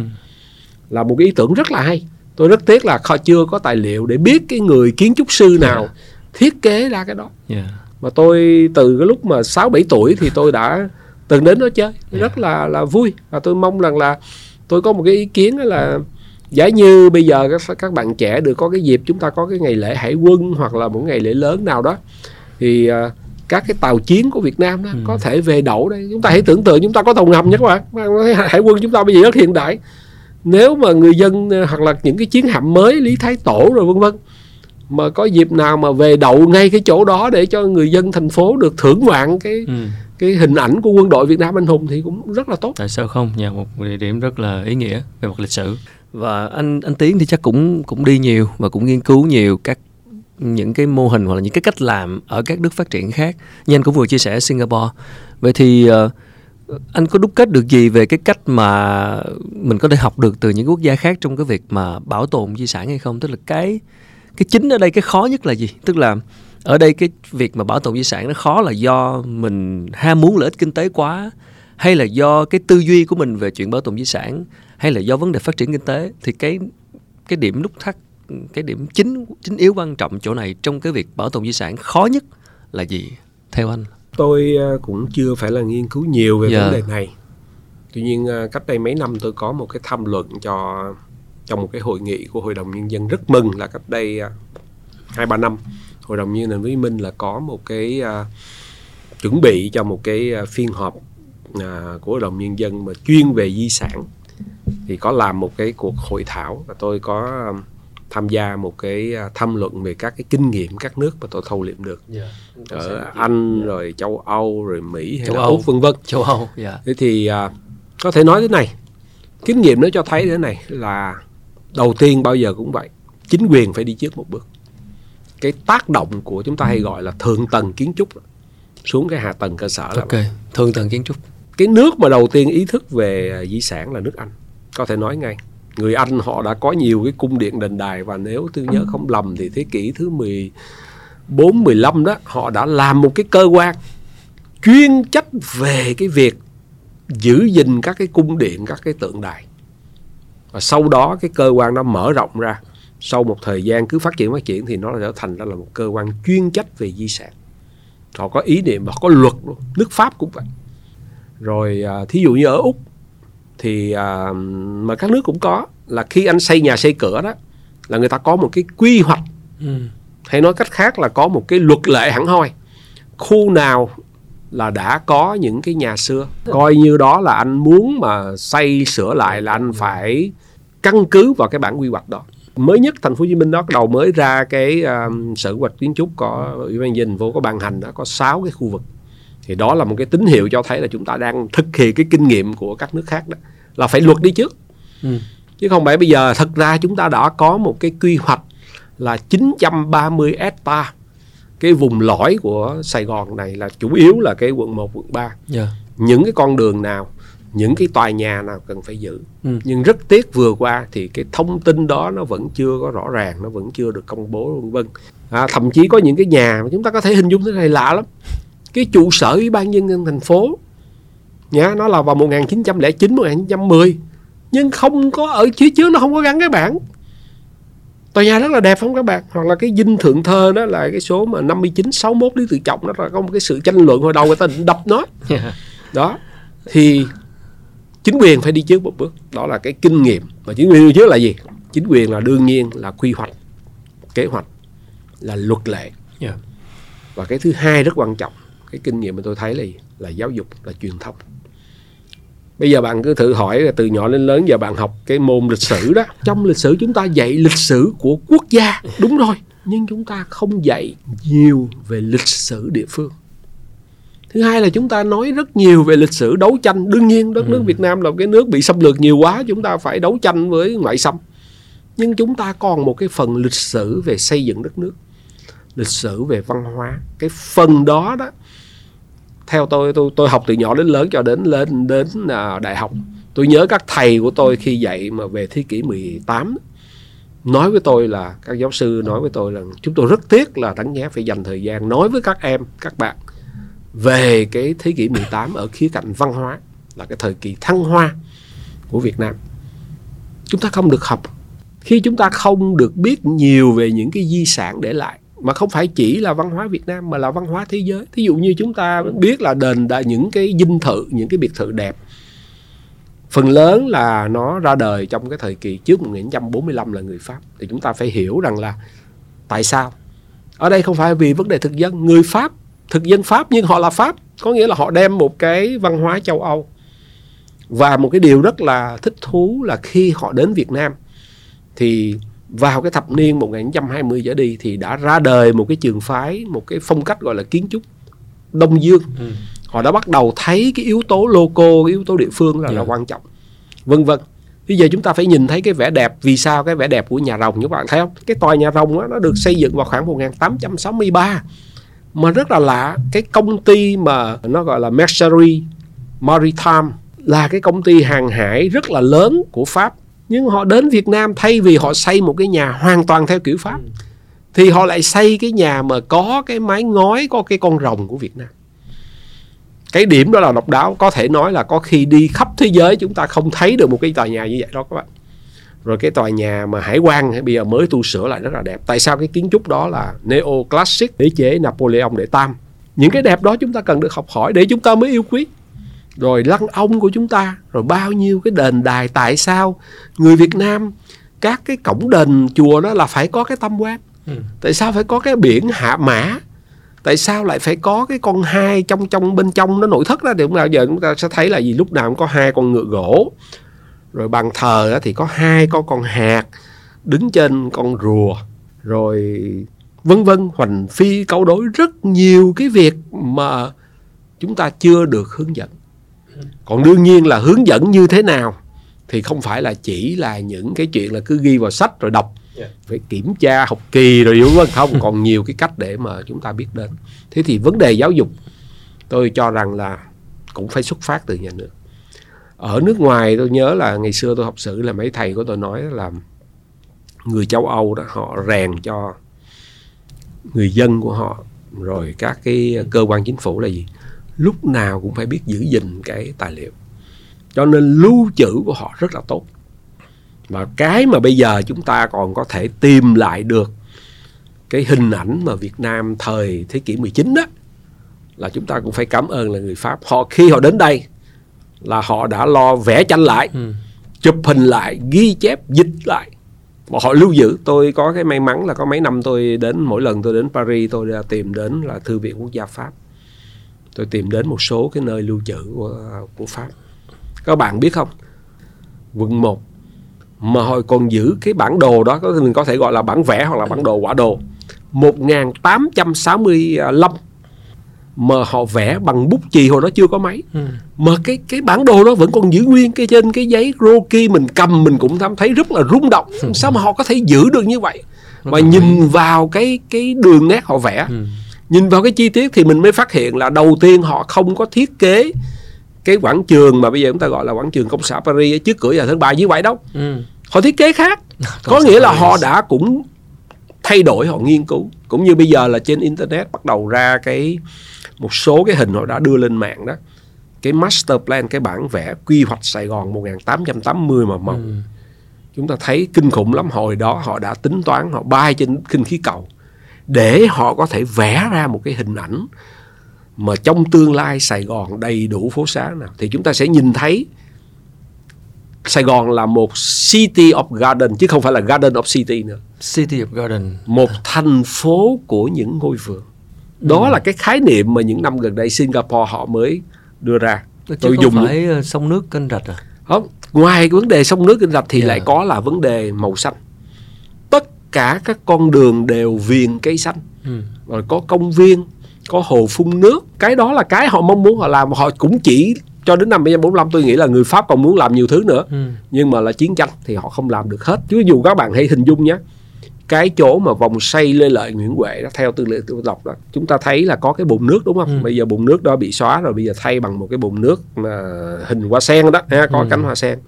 S2: là một cái ý tưởng rất là hay tôi rất tiếc là kho chưa có tài liệu để biết cái người kiến trúc sư nào yeah. thiết kế ra cái đó yeah. mà tôi từ cái lúc mà sáu bảy tuổi thì tôi đã từng đến đó chơi yeah. rất là là vui và tôi mong rằng là tôi có một cái ý kiến là giả như bây giờ các các bạn trẻ được có cái dịp chúng ta có cái ngày lễ hải quân hoặc là một ngày lễ lớn nào đó thì uh, các cái tàu chiến của Việt Nam đó ừ. có thể về đậu đây chúng ta hãy tưởng tượng chúng ta có tàu ngầm nhé các bạn hải quân chúng ta bây giờ rất hiện đại nếu mà người dân ờ, hoặc là những cái chiến hạm mới Lý Thái Tổ rồi vân vân mà có dịp nào mà về đậu ngay cái chỗ đó để cho người dân thành phố được thưởng ngoạn cái ừ. cái hình ảnh của quân đội Việt Nam anh hùng thì cũng rất là tốt.
S1: Tại sao không? Nhà một địa điểm rất là ý nghĩa về mặt lịch sử. Và anh anh Tiến thì chắc cũng cũng đi nhiều và cũng nghiên cứu nhiều các những cái mô hình hoặc là những cái cách làm ở các nước phát triển khác. Như anh cũng vừa chia sẻ ở Singapore. Vậy thì uh, anh có đúc kết được gì về cái cách mà mình có thể học được từ những quốc gia khác trong cái việc mà bảo tồn di sản hay không? Tức là cái cái chính ở đây cái khó nhất là gì tức là ở đây cái việc mà bảo tồn di sản nó khó là do mình ham muốn lợi ích kinh tế quá hay là do cái tư duy của mình về chuyện bảo tồn di sản hay là do vấn đề phát triển kinh tế thì cái cái điểm nút thắt cái điểm chính chính yếu quan trọng chỗ này trong cái việc bảo tồn di sản khó nhất là gì theo anh?
S2: Tôi ờ, cũng chưa phải là nghiên cứu nhiều về yeah. vấn đề này. Tuy nhiên ờ, cách đây mấy năm tôi có một cái tham luận cho trong một cái hội nghị của hội đồng nhân dân rất mừng là cách đây à, hai ba năm hội đồng nhân dân Chí Minh là có một cái uh, chuẩn bị cho một cái phiên họp uh, của hội đồng nhân dân mà chuyên về di sản. Thì có làm một cái cuộc hội thảo và tôi có tham gia một cái tham luận về các cái kinh nghiệm các nước mà tôi thâu liệm được yeah, dạ, ở Anh yeah. rồi châu Âu rồi Mỹ hay châu là Âu. Úc vân vân
S1: châu Âu yeah. Dạ.
S2: thế thì uh, có thể nói thế này kinh nghiệm nó cho thấy thế này là đầu tiên bao giờ cũng vậy chính quyền phải đi trước một bước cái tác động của chúng ta hay gọi là thượng tầng kiến trúc xuống cái hạ tầng cơ sở
S1: là ok thượng tầng kiến trúc
S2: cái nước mà đầu tiên ý thức về di sản là nước anh có thể nói ngay người anh họ đã có nhiều cái cung điện đền đài và nếu tôi nhớ không lầm thì thế kỷ thứ 14 15 đó họ đã làm một cái cơ quan chuyên trách về cái việc giữ gìn các cái cung điện các cái tượng đài. Và sau đó cái cơ quan đó mở rộng ra. Sau một thời gian cứ phát triển phát triển thì nó trở thành ra là một cơ quan chuyên trách về di sản. Họ có ý niệm và có luật luôn. Nước pháp cũng vậy. Rồi à, thí dụ như ở úc thì à, mà các nước cũng có là khi anh xây nhà xây cửa đó là người ta có một cái quy hoạch. Ừ. hay nói cách khác là có một cái luật lệ hẳn hoi. Khu nào là đã có những cái nhà xưa coi như đó là anh muốn mà xây sửa lại là anh phải căn cứ vào cái bản quy hoạch đó. Mới nhất thành phố Hồ Chí Minh đó đầu mới ra cái um, sở quy hoạch kiến trúc có ủy ban dân thành phố có ban hành đã có 6 cái khu vực thì đó là một cái tín hiệu cho thấy là chúng ta đang thực hiện cái kinh nghiệm của các nước khác đó là phải luật đi trước ừ. chứ không phải bây giờ thật ra chúng ta đã có một cái quy hoạch là 930 hectare cái vùng lõi của Sài Gòn này là chủ yếu là cái quận 1, quận 3 yeah. Dạ. những cái con đường nào những cái tòa nhà nào cần phải giữ ừ. nhưng rất tiếc vừa qua thì cái thông tin đó nó vẫn chưa có rõ ràng nó vẫn chưa được công bố vân vân à, thậm chí có những cái nhà mà chúng ta có thể hình dung thế này lạ lắm cái trụ sở ủy ban nhân dân thành phố. Nhá nó là vào 1909 1910 nhưng không có ở phía trước nó không có gắn cái bảng. Tòa nhà rất là đẹp không các bạn. Hoặc là cái dinh thượng thơ đó là cái số mà 59 61 lý tự trọng đó là có một cái sự tranh luận hồi đầu người ta định đập nó. Đó thì chính quyền phải đi trước một bước. Đó là cái kinh nghiệm. Và chính quyền đi trước là gì? Chính quyền là đương nhiên là quy hoạch kế hoạch là luật lệ. Yeah. và cái thứ hai rất quan trọng cái kinh nghiệm mà tôi thấy là là giáo dục là truyền thông. Bây giờ bạn cứ thử hỏi từ nhỏ đến lớn giờ bạn học cái môn lịch sử đó. Trong lịch sử chúng ta dạy lịch sử của quốc gia. Đúng rồi. Nhưng chúng ta không dạy nhiều về lịch sử địa phương. Thứ hai là chúng ta nói rất nhiều về lịch sử đấu tranh. Đương nhiên đất nước ừ. Việt Nam là một cái nước bị xâm lược nhiều quá chúng ta phải đấu tranh với ngoại xâm. Nhưng chúng ta còn một cái phần lịch sử về xây dựng đất nước lịch sử về văn hóa. Cái phần đó đó theo tôi tôi tôi học từ nhỏ đến lớn cho đến lên đến à, đại học. Tôi nhớ các thầy của tôi khi dạy mà về thế kỷ 18 nói với tôi là các giáo sư nói với tôi là chúng tôi rất tiếc là đánh giá phải dành thời gian nói với các em các bạn về cái thế kỷ 18 ở khía cạnh văn hóa là cái thời kỳ thăng hoa của Việt Nam. Chúng ta không được học. Khi chúng ta không được biết nhiều về những cái di sản để lại mà không phải chỉ là văn hóa Việt Nam mà là văn hóa thế giới. Thí dụ như chúng ta biết là đền đã những cái dinh thự, những cái biệt thự đẹp. Phần lớn là nó ra đời trong cái thời kỳ trước 1945 là người Pháp. Thì chúng ta phải hiểu rằng là tại sao? Ở đây không phải vì vấn đề thực dân. Người Pháp thực dân Pháp nhưng họ là Pháp. Có nghĩa là họ đem một cái văn hóa châu Âu. Và một cái điều rất là thích thú là khi họ đến Việt Nam thì vào cái thập niên 1920 trở đi thì đã ra đời một cái trường phái một cái phong cách gọi là kiến trúc Đông Dương ừ. họ đã bắt đầu thấy cái yếu tố loco cái yếu tố địa phương là, yeah. là dạ. quan trọng vân vân bây giờ chúng ta phải nhìn thấy cái vẻ đẹp vì sao cái vẻ đẹp của nhà rồng các bạn thấy không cái tòa nhà rồng đó, nó được xây dựng vào khoảng 1863 mà rất là lạ cái công ty mà nó gọi là Mercury Maritime là cái công ty hàng hải rất là lớn của Pháp nhưng họ đến Việt Nam thay vì họ xây một cái nhà hoàn toàn theo kiểu Pháp, thì họ lại xây cái nhà mà có cái mái ngói, có cái con rồng của Việt Nam. Cái điểm đó là độc đáo. Có thể nói là có khi đi khắp thế giới chúng ta không thấy được một cái tòa nhà như vậy đó các bạn. Rồi cái tòa nhà mà hải quan bây giờ mới tu sửa lại rất là đẹp. Tại sao cái kiến trúc đó là neo classic đế chế Napoleon đệ tam? Những cái đẹp đó chúng ta cần được học hỏi để chúng ta mới yêu quý rồi lăng ông của chúng ta rồi bao nhiêu cái đền đài tại sao người Việt Nam các cái cổng đền chùa đó là phải có cái tâm quan ừ. tại sao phải có cái biển hạ mã? Tại sao lại phải có cái con hai trong trong bên trong nó nội thất đó? Thì lúc giờ chúng ta sẽ thấy là gì lúc nào cũng có hai con ngựa gỗ. Rồi bàn thờ thì có hai con con hạt đứng trên con rùa. Rồi vân vân hoành phi câu đối rất nhiều cái việc mà chúng ta chưa được hướng dẫn còn đương nhiên là hướng dẫn như thế nào thì không phải là chỉ là những cái chuyện là cứ ghi vào sách rồi đọc. Yeah. phải kiểm tra học kỳ rồi đúng không? Còn nhiều cái cách để mà chúng ta biết đến. Thế thì vấn đề giáo dục tôi cho rằng là cũng phải xuất phát từ nhà nước. Ở nước ngoài tôi nhớ là ngày xưa tôi học sử là mấy thầy của tôi nói là người châu Âu đó họ rèn cho người dân của họ. Rồi các cái cơ quan chính phủ là gì lúc nào cũng phải biết giữ gìn cái tài liệu. Cho nên lưu trữ của họ rất là tốt. Và cái mà bây giờ chúng ta còn có thể tìm lại được cái hình ảnh mà Việt Nam thời thế kỷ 19 đó là chúng ta cũng phải cảm ơn là người Pháp. Họ khi họ đến đây là họ đã lo vẽ tranh lại ừ. chụp hình lại ghi chép dịch lại. Và họ lưu giữ. Tôi có cái may mắn là có mấy năm tôi đến mỗi lần tôi đến Paris tôi đã tìm đến là thư viện quốc gia Pháp tôi tìm đến một số cái nơi lưu trữ của, của Pháp. Các bạn biết không? Quận 1 mà họ còn giữ cái bản đồ đó mình có thể gọi là bản vẽ hoặc là bản đồ quả đồ. 1865 mà họ vẽ bằng bút chì hồi đó chưa có máy. Ừ. mà cái cái bản đồ đó vẫn còn giữ nguyên cái trên cái giấy roki mình cầm mình cũng thấy rất là rung động. Ừ. sao mà họ có thể giữ được như vậy? Mà nhìn vào cái cái đường nét họ vẽ. Ừ. nhìn vào cái chi tiết thì mình mới phát hiện là đầu tiên họ không có thiết kế cái quảng trường mà bây giờ chúng ta gọi là quảng trường công xã Paris trước cửa nhà thờ bài như vậy đâu ừ. họ thiết kế khác. Có nghĩa là họ đã cũng thay đổi họ nghiên cứu. Cũng như bây giờ là trên internet bắt đầu ra cái một số cái hình họ đã đưa lên mạng đó. Cái master plan cái bản vẽ quy hoạch Sài Gòn 1880 mà màu ừ. chúng ta thấy kinh khủng lắm. Hồi đó họ đã tính toán họ bay trên kinh khí cầu để họ có thể vẽ ra một cái hình ảnh mà trong tương lai Sài Gòn đầy đủ phố xá nào thì chúng ta sẽ nhìn thấy Sài Gòn là một city of garden chứ không phải là garden of city nữa.
S1: City of garden.
S2: Một thành phố của những ngôi vườn. Đó ừ. là cái khái niệm mà những năm gần đây Singapore họ mới đưa ra.
S1: Chứ Tôi không dùng phải ờ, sông nước kênh rạch à?
S2: Không, ngoài cái vấn đề sông nước kênh rạch thì yeah. Dạ. lại có là vấn đề màu xanh. Cả các con đường đều viền cây xanh. Ừ. Rồi có công viên, có hồ phun nước cái đó là cái họ mong muốn họ làm họ cũng chỉ cho đến năm 1945 tôi nghĩ là người Pháp còn muốn làm nhiều thứ nữa ừ. nhưng mà là chiến tranh thì họ không làm được hết chứ dù các bạn hãy hình dung nhé cái chỗ mà vòng xây lê lợi Nguyễn Huệ đó theo tư liệu tôi đọc đó chúng ta thấy là có cái bồn nước đúng không ừ. bây giờ bồn nước đó bị xóa rồi bây giờ thay bằng một cái bồn nước mà hình hoa sen đó ha, có ừ. cánh hoa sen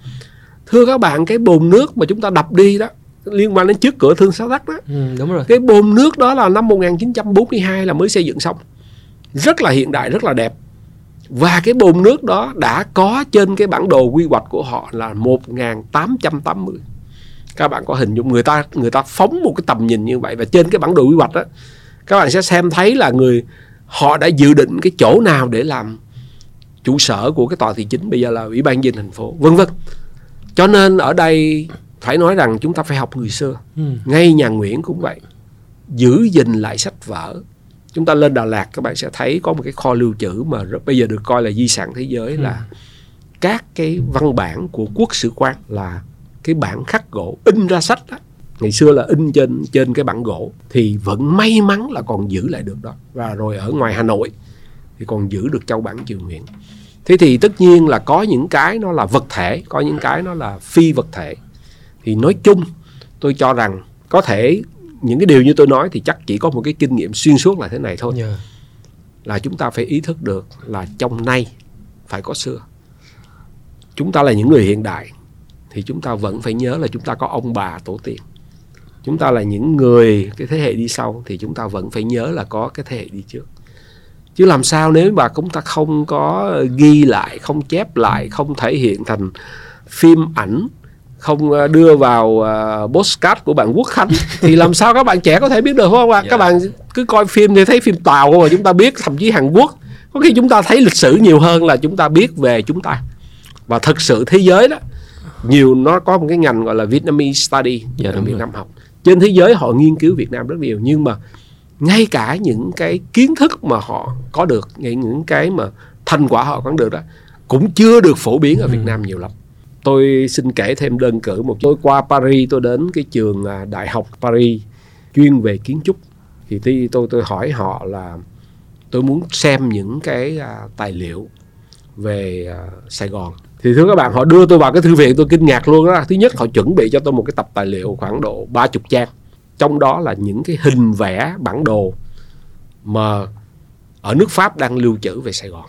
S2: thưa các bạn cái bồn nước mà chúng ta đập đi đó liên quan đến trước cửa thương xá đất đó.
S1: Ừ, đúng rồi.
S2: Cái bồn nước đó là năm 1942 là mới xây dựng xong. Rất là hiện đại rất là đẹp. Và cái bồn nước đó đã có trên cái bản đồ quy hoạch của họ là 1880 các bạn có hình dung người ta người ta phóng một cái tầm nhìn như vậy và trên cái bản đồ quy hoạch đó các bạn sẽ xem thấy là người họ đã dự định cái chỗ nào để làm trụ sở của cái tòa thị chính bây giờ là ủy ban dân thành phố vân vân. Cho nên ở đây phải nói rằng chúng ta phải học người xưa. Ừ. ngay nhà Nguyễn cũng vậy. Giữ gìn lại sách vở. Chúng ta lên Đà Lạt các bạn sẽ thấy có một cái kho lưu trữ mà bây giờ được coi là di sản thế giới ừ. là các cái văn bản của quốc sử quan là cái bản khắc gỗ in ra sách đó. Ngày xưa là in trên trên cái bản gỗ thì vẫn may mắn là còn giữ lại được đó. Và rồi ở ngoài Hà Nội thì còn giữ được châu bản triều Nguyễn. Thế thì tất nhiên là có những cái nó là vật thể có những cái nó là phi vật thể thì nói chung tôi cho rằng có thể những cái điều như tôi nói thì chắc chỉ có một cái kinh nghiệm xuyên suốt là thế này thôi. Yeah. là chúng ta phải ý thức được là trong nay phải có xưa. Chúng ta là những người hiện đại thì chúng ta vẫn phải nhớ là chúng ta có ông bà tổ tiên. Chúng ta là những người cái thế hệ đi sau thì chúng ta vẫn phải nhớ là có cái thế hệ đi trước. Chứ làm sao nếu mà chúng ta không có ghi lại không chép lại không thể hiện thành phim ảnh không ờ, đưa vào uh, postcard của bạn Quốc Khánh thì làm sao các bạn trẻ có thể biết được không ạ? Yeah. Các dạ. bạn cứ coi phim thì thấy phim Tàu mà chúng ta biết thậm chí Hàn Quốc có khi chúng ta thấy lịch sử nhiều hơn là chúng ta biết về chúng ta và thực sự thế giới đó nhiều nó có một cái ngành gọi là Vietnamese Study dạ, ở Việt Nam học trên thế giới họ nghiên cứu Việt Nam rất nhiều nhưng mà ngay cả những cái kiến thức mà họ có được những cái mà thành quả họ có được đó cũng chưa được phổ biến ở Việt ừ. Nam nhiều lắm tôi xin kể thêm đơn cử một tôi qua Paris tôi đến cái trường à, đại học Paris chuyên về kiến trúc. Thì tôi tôi, tôi hỏi họ là tôi muốn xem những cái à, tài liệu về à, Sài Gòn. Thì thưa các bạn họ đưa tôi vào cái thư viện tôi kinh ngạc luôn đó thứ nhất họ chuẩn bị cho tôi một cái tập tài liệu khoảng độ ba chục trang. Trong đó là những cái hình vẽ bản đồ mà ở nước Pháp đang lưu trữ về Sài Gòn.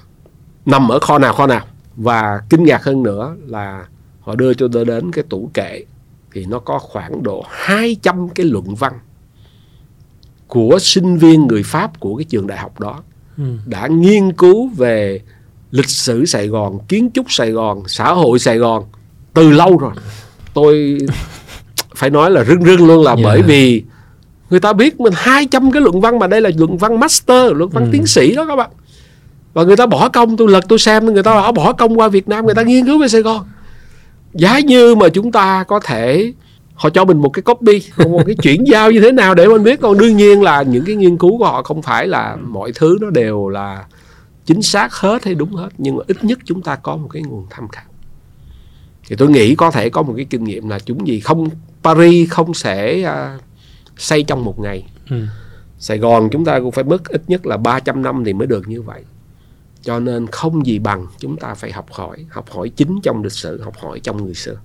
S2: Nằm ở kho nào kho nào? Và kinh ngạc hơn nữa là họ đưa cho tôi đến cái tủ kệ thì nó có khoảng độ 200 cái luận văn của sinh viên người Pháp của cái trường đại học đó ừ. đã nghiên cứu về lịch sử Sài Gòn, kiến trúc Sài Gòn, xã hội Sài Gòn từ lâu rồi. Tôi phải nói là rưng rưng luôn là yeah. Dạ. bởi vì người ta biết mình 200 cái luận văn mà đây là luận văn master, luận văn ừ. tiến sĩ đó các bạn. Và người ta bỏ công tôi lật tôi xem người ta bỏ công qua Việt Nam người ta nghiên cứu về Sài Gòn giá như mà chúng ta có thể họ cho mình một cái copy một cái chuyển giao như thế nào để mình biết. Còn đương nhiên là những cái nghiên cứu của họ không phải là mọi thứ nó đều là chính xác hết hay đúng hết nhưng mà ít nhất chúng ta có một cái nguồn tham khảo. Thì tôi nghĩ có thể có một cái kinh nghiệm là chúng gì không Paris không sẽ uh, xây trong một ngày. Ừ. Sài Gòn chúng ta cũng phải mất ít nhất là 300 năm thì mới được như vậy cho nên không gì bằng chúng ta phải học hỏi học hỏi chính trong lịch sử học hỏi trong người xưa.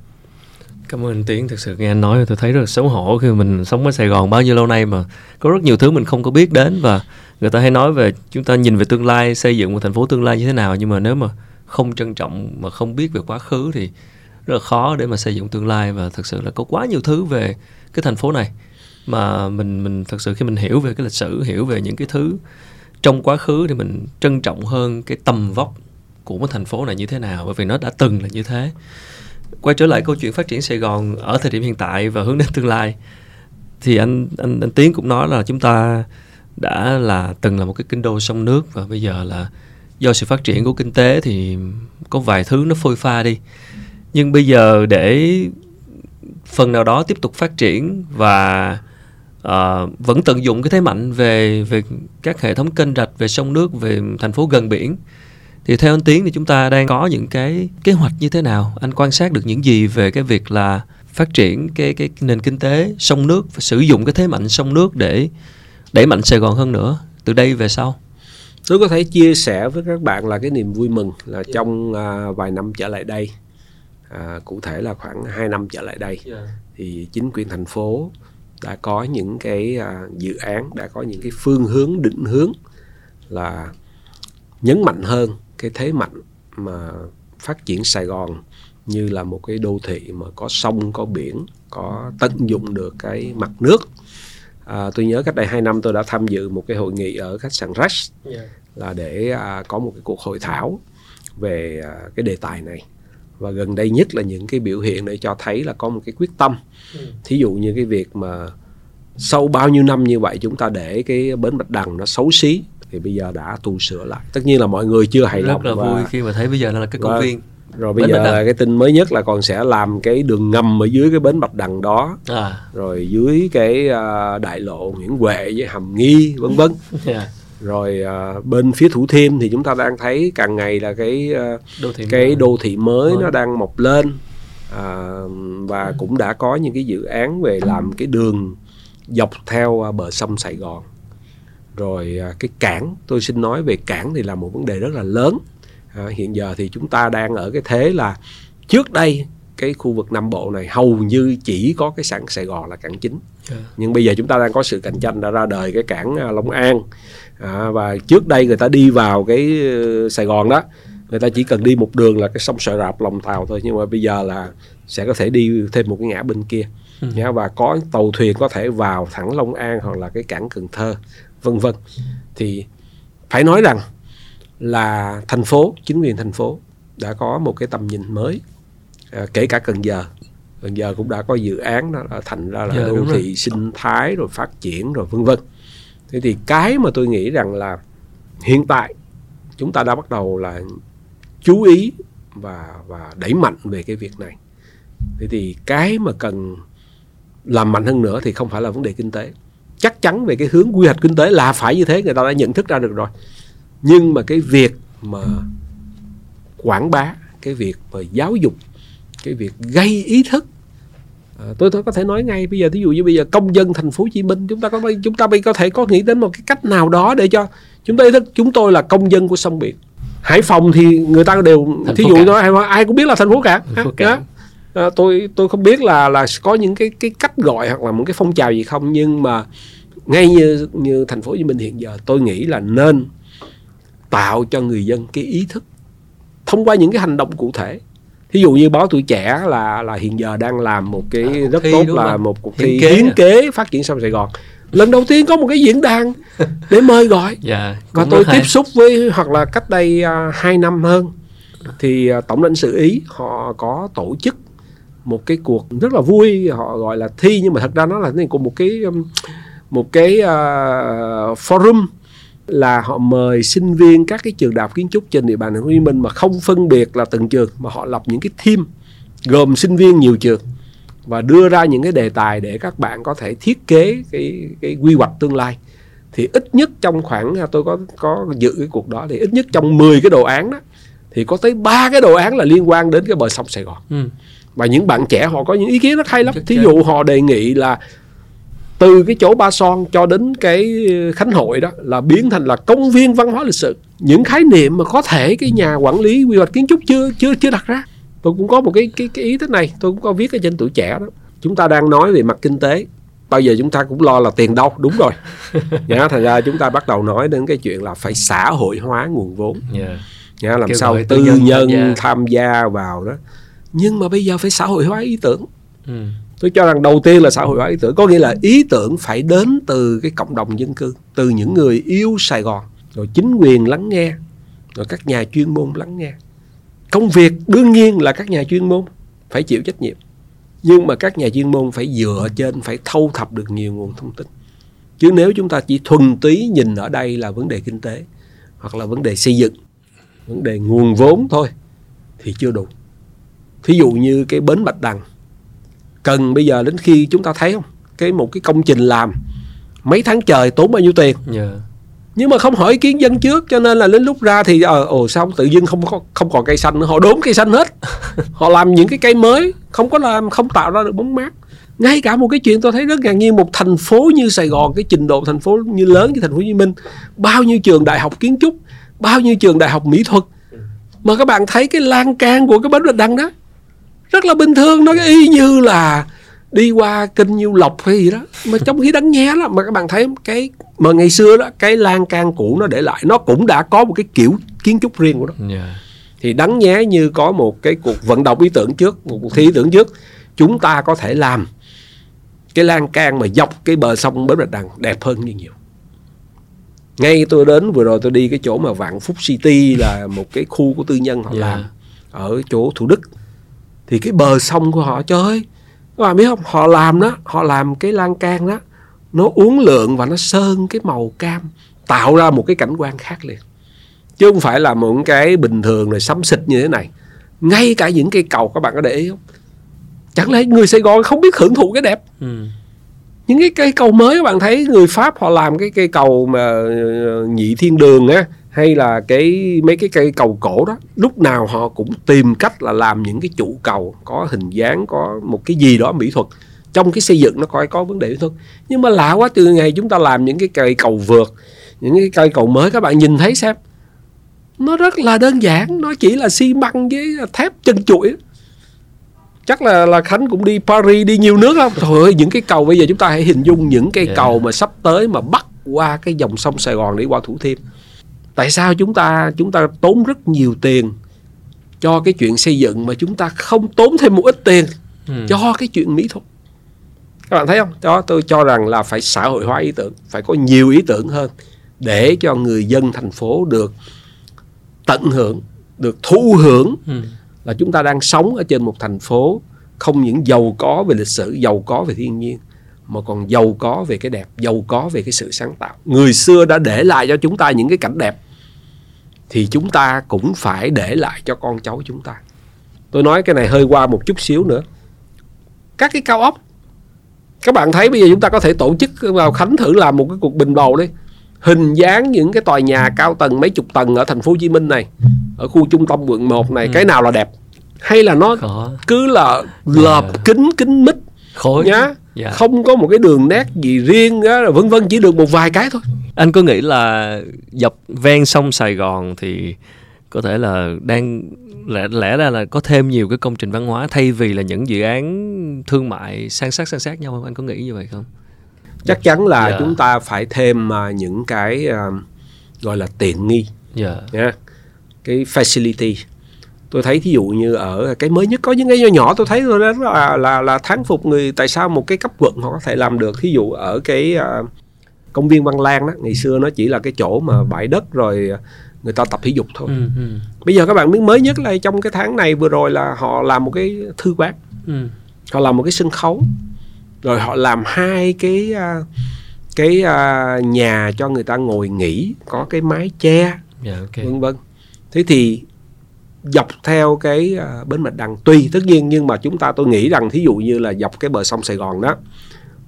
S1: Cảm ơn Tiến, thực sự nghe anh nói tôi thấy rất là xấu hổ khi mình sống ở Sài Gòn bao nhiêu lâu nay mà có rất nhiều thứ mình không có biết đến và người ta hay nói về chúng ta nhìn về tương lai, xây dựng một thành phố tương lai như thế nào. Nhưng mà nếu mà không trân trọng mà không biết về quá khứ thì rất là khó để mà xây dựng tương lai và thực sự là có quá nhiều thứ về cái thành phố này. Mà mình mình thật sự khi mình hiểu về cái lịch sử, hiểu về những cái thứ trong quá khứ thì mình trân trọng hơn cái tầm vóc của một thành phố này như thế nào, bởi vì nó đã từng là như thế. Quay trở lại câu chuyện phát triển Sài Gòn ở thời điểm hiện tại và hướng đến tương lai, thì anh anh anh Tiến cũng nói là chúng ta đã là, từng là một cái kinh đô sông nước và bây giờ là do sự phát triển của kinh tế thì có vài thứ nó phôi pha đi. Nhưng bây giờ để phần nào đó tiếp tục phát triển và uh, vẫn tận dụng cái thế mạnh về về các hệ thống kênh rạch về sông nước về thành phố gần biển. Thì theo anh Tiến thì chúng ta đang có những cái kế hoạch như thế nào? Anh quan sát được những gì về cái việc là phát triển cái cái nền kinh tế sông nước và sử dụng cái thế mạnh sông nước để đẩy mạnh Sài Gòn hơn nữa? Từ đây về sau.
S2: Tôi có thể chia sẻ với các bạn là cái niềm vui mừng là trong uh, vài năm trở lại đây uh, cụ thể là khoảng 2 năm trở lại đây yeah. thì chính quyền thành phố đã có những cái uh, dự án đã có những cái phương hướng định hướng là nhấn mạnh hơn cái thế mạnh mà phát triển Sài Gòn như là một cái đô thị mà có sông có biển có tận dụng được cái mặt nước à, tôi nhớ cách đây hai năm tôi đã tham dự một cái hội nghị ở khách sạn Rush yeah. là để à, có một cái cuộc hội thảo về à, cái đề tài này và gần đây nhất là những cái biểu hiện để cho thấy là có một cái quyết tâm. Ừ. thí dụ như cái việc mà sau bao nhiêu năm như vậy chúng ta để cái bến bạch đằng nó xấu xí thì bây giờ đã tu sửa lại. Tất nhiên là mọi người chưa hài
S1: rất
S2: lòng
S1: là
S2: và,
S1: vui khi mà thấy bây giờ nó là cái công
S2: và-
S1: viên
S2: rồi bây
S1: Bến
S2: giờ là cái tin mới nhất là còn sẽ làm cái đường ngầm ở dưới cái bến bạch đằng đó.
S1: À.
S2: Rồi dưới cái à, đại lộ Nguyễn Huệ với Hàm Nghi vân vân.
S1: Yeah.
S2: Rồi à, bên phía Thủ Thiêm thì chúng ta đang thấy càng ngày là cái à,
S1: đô thị
S2: cái đô thị mới
S1: Mới.
S2: nó đang mọc lên. À, và cũng đã có những cái dự án về làm cái đường dọc theo à, bờ sông Sài Gòn. Rồi à, cái cảng tôi xin nói về cảng thì là một vấn đề rất là lớn. À, hiện giờ thì chúng ta đang ở cái thế là trước đây cái khu vực Nam Bộ này hầu như chỉ có cái cảng Sài Gòn là cảng chính.
S1: Yeah.
S2: nhưng bây giờ chúng ta đang có sự cạnh tranh đã ra đời cái cảng à, Long An à, và trước đây người ta đi vào cái ờ, Sài Gòn đó người ta chỉ cần đi một đường là cái sông Sợi Rạp Lòng Tàu thôi nhưng mà bây giờ là sẽ có thể đi thêm một cái ngã bên kia
S1: Ừ.
S2: nhá, và có tàu thuyền có thể vào thẳng Long An hoặc là cái cảng Cần Thơ vân vân thì phải nói rằng là thành phố chính quyền thành phố đã có một cái tầm nhìn mới à, kể cả Cần Giờ Cần Giờ cũng đã có dự án đó là thành ra là
S1: Dạ,
S2: đô
S1: đúng rồi.
S2: thị sinh thái rồi phát triển rồi vân vân thế thì cái mà tôi nghĩ rằng là hiện tại chúng ta đã bắt đầu là chú ý và và đẩy mạnh về cái việc này. Thế thì cái mà cần làm mạnh hơn nữa thì không phải là vấn đề kinh tế. Chắc chắn về cái hướng quy hoạch kinh tế là phải như thế, người ta đã nhận thức ra được rồi. Nhưng mà cái việc mà quảng bá, cái việc mà giáo dục, cái việc gây ý thức à, tôi tôi có thể nói ngay bây giờ ví dụ như bây giờ công dân thành phố Hồ Chí Minh chúng ta có chúng ta bây có thể có nghĩ đến một cái cách nào đó để cho chúng ta ý thức chúng tôi là công dân của sông biển Hải Phòng thì người ta đều
S1: Thành
S2: thí dụ nói ai, ai cũng biết là thành phố cảng.
S1: Thành phố cảng.
S2: À, tôi tôi không biết là là có những cái cái cách gọi hoặc là một cái phong trào gì không nhưng mà ngay như như thành phố Hồ Chí Minh hiện giờ tôi nghĩ là nên tạo cho người dân cái ý thức thông qua những cái hành động cụ thể thí dụ như báo tuổi trẻ là là hiện giờ đang làm một cái
S1: À,
S2: rất
S1: thi
S2: tốt là
S1: không?
S2: một cuộc
S1: Hiến
S2: thi
S1: kế
S2: hiến
S1: à?
S2: kế phát triển sông Sài Gòn lần đầu tiên có một cái diễn đàn để mời gọi
S1: dạ
S2: và tôi
S1: hay.
S2: tiếp xúc với hoặc là cách đây uh, 2 năm hơn thì à, tổng lãnh sự ý họ có tổ chức một cái cuộc rất là vui họ gọi là thi nhưng mà thật ra nó là cùng một cái um, một cái à, forum là họ mời sinh viên các cái trường đại học kiến trúc trên địa bàn Hồ Chí Minh mà không phân biệt là từng trường mà họ lập những cái team gồm sinh viên nhiều trường và đưa ra những cái đề tài để các bạn có thể thiết kế cái cái quy hoạch tương lai. Thì ít nhất trong khoảng à, tôi có có dự cái cuộc đó thì ít nhất trong 10 cái đồ án đó thì có tới ba cái đồ án là liên quan đến cái bờ sông Sài Gòn.
S1: Ừ.
S2: và những bạn trẻ họ có những ý kiến rất hay lắm. Thí dụ họ đề nghị là từ cái chỗ Ba Son cho đến cái Khánh Hội đó là biến thành là công viên văn hóa lịch sử. Những khái niệm mà có thể cái nhà quản lý quy hoạch kiến trúc chưa chưa chưa đặt ra. Tôi cũng có một cái cái, cái ý thế này tôi cũng có viết ở trên tuổi trẻ đó. Chúng ta đang nói về mặt kinh tế bao giờ chúng ta cũng lo là tiền đâu đúng rồi. Nhá thành ra chúng ta bắt đầu nói đến cái chuyện là phải xã hội hóa nguồn vốn.
S1: Dạ.
S2: Nhá, làm
S1: Kêu
S2: sao tư
S1: nhân
S2: nhân,
S1: tham gia.
S2: tham gia vào đó. Nhưng mà bây giờ phải xã hội hóa ý tưởng.
S1: Ừ
S2: tôi cho rằng đầu tiên là xã hội hóa ý tưởng, có nghĩa là ý tưởng phải đến từ cái cộng đồng dân cư, từ những người yêu Sài Gòn, rồi chính quyền lắng nghe, rồi các nhà chuyên môn lắng nghe. Công việc đương nhiên là các nhà chuyên môn phải chịu trách nhiệm, nhưng mà các nhà chuyên môn phải dựa trên, phải thâu thập được nhiều nguồn thông tin. Chứ nếu chúng ta chỉ thuần túy nhìn ở đây là vấn đề kinh tế, hoặc là vấn đề xây dựng, vấn đề nguồn vốn thôi, thì chưa đủ. Thí dụ như cái bến bạch đằng cần bây giờ đến khi chúng ta thấy không? Cái một cái công trình làm mấy tháng trời tốn bao nhiêu tiền?
S1: Dạ.
S2: Nhưng mà không hỏi ý kiến dân trước cho nên là đến lúc ra thì ờ ồ sao tự dưng không có không còn cây xanh nữa? Họ đốn cây xanh hết. Họ làm những cái cây mới không có làm không tạo ra được bóng mát. Ngay cả một cái chuyện tôi thấy rất ngạc nhiên một thành phố như Sài Gòn cái trình độ thành phố như lớn như thành phố Hồ Chí Minh bao nhiêu trường đại học kiến trúc bao nhiêu trường đại học mỹ thuật. Mà các bạn thấy cái lan can của cái bến bạch đằng đó rất là bình thường nó y như là đi qua kênh nhiêu lộc hay gì đó. Mà trong khi đáng nhé đó mà các bạn thấy cái mà ngày xưa đó cái lan can cũ nó để lại nó cũng đã có một cái kiểu kiến trúc riêng của nó.
S1: Dạ.
S2: Thì đáng nhé như có một cái cuộc vận động ý tưởng trước một cuộc thi ý tưởng trước chúng ta có thể làm cái lan can mà dọc cái bờ sông bến bạch đằng đẹp hơn như nhiều. Ngay tôi đến vừa rồi tôi đi cái chỗ mà Vạn Phúc City là một cái khu của tư nhân họ
S1: Dạ.
S2: làm ở chỗ Thủ Đức thì cái bờ sông của họ trời ơi các bạn biết không? Họ làm đó họ làm cái lan can đó. Nó uốn lượn và nó sơn cái màu cam tạo ra một cái cảnh quan khác liền. Chứ không phải là một cái bình thường rồi xăm xịt như thế này. Ngay cả những cây cầu các bạn có để ý không? Chẳng lẽ người Sài Gòn không biết hưởng thụ cái đẹp?
S1: Ừ.
S2: những cái cây cầu mới các bạn thấy người Pháp họ làm cái cây cầu mà ờ, nhị thiên đường á hay là cái mấy cái cây cầu cổ đó lúc nào họ cũng tìm cách là làm những cái trụ cầu có hình dáng có một cái gì đó mỹ thuật. Trong cái xây dựng nó coi có vấn đề mỹ thuật. Nhưng mà lạ quá từ ngày chúng ta làm những cái cây cầu vượt những cái cây cầu mới các bạn nhìn thấy xem nó rất là đơn giản nó chỉ là xi măng với thép chân chuỗi. Chắc là là khánh cũng đi paris đi nhiều nước không trời ơi những cái cầu bây giờ chúng ta hãy hình dung những cây
S1: Yeah.
S2: cầu mà sắp tới mà bắt qua cái dòng sông sài gòn để qua thủ thiêm tại sao chúng ta chúng ta tốn rất nhiều tiền cho cái chuyện xây dựng mà chúng ta không tốn thêm một ít tiền
S1: Ừ.
S2: cho cái chuyện mỹ thuật các bạn thấy không đó tôi cho rằng là phải xã hội hóa ý tưởng phải có nhiều ý tưởng hơn để cho người dân thành phố được tận hưởng được thụ hưởng
S1: Ừ.
S2: là chúng ta đang sống ở trên một thành phố không những giàu có về lịch sử giàu có về thiên nhiên mà còn giàu có về cái đẹp giàu có về cái sự sáng tạo. Người xưa đã để lại cho chúng ta những cái cảnh đẹp thì chúng ta cũng phải để lại cho con cháu chúng ta. Tôi nói cái này hơi qua một chút xíu nữa. Các cái cao ốc các bạn thấy bây giờ chúng ta có thể tổ chức vào khánh thử làm một cái cuộc bình bầu đi. Hình dáng những cái tòa nhà cao tầng mấy chục tầng ở thành phố Hồ Chí Minh này ở khu trung tâm quận 1 này
S1: Ừ.
S2: cái nào là đẹp? Hay là nó
S1: khó.
S2: cứ là lợp
S1: Yeah.
S2: kính kính mít
S1: khối
S2: nhá
S1: Dạ.
S2: không có một cái đường nét gì riêng á rồi vân vân chỉ được một vài cái thôi.
S1: Anh có nghĩ là dọc ven sông Sài Gòn thì có thể là đang lẽ lẽ ra là có thêm nhiều cái công trình văn hóa thay vì là những dự án thương mại san sát san sát nhau không? Anh có nghĩ như vậy không?
S2: Chắc chắn là
S1: Dạ.
S2: chúng ta phải thêm à, những cái à, gọi là tiện nghi.
S1: Dạ.
S2: Nha cái facility tôi thấy thí dụ như ở cái mới nhất có những cái nhỏ nhỏ tôi thấy rồi đó là là là thán phục người tại sao một cái cấp quận họ có thể làm được. Thí dụ ở cái à, công viên Văn Lang đó ngày xưa nó chỉ là cái chỗ mà bãi đất rồi người ta tập thể dục thôi.
S1: Ừ, ừ,
S2: bây giờ các bạn biết mới nhất là trong cái tháng này vừa rồi là họ làm một cái thư quán.
S1: Ừ.
S2: họ làm một cái sân khấu. Rồi họ làm hai cái à, cái à, nhà cho người ta ngồi nghỉ có cái mái che
S1: dạ ok.
S2: vân vân. Thế thì dọc theo cái uh, bến bạch đằng. Tùy tất nhiên nhưng mà chúng ta tôi nghĩ rằng thí dụ như là dọc cái bờ sông sài gòn đó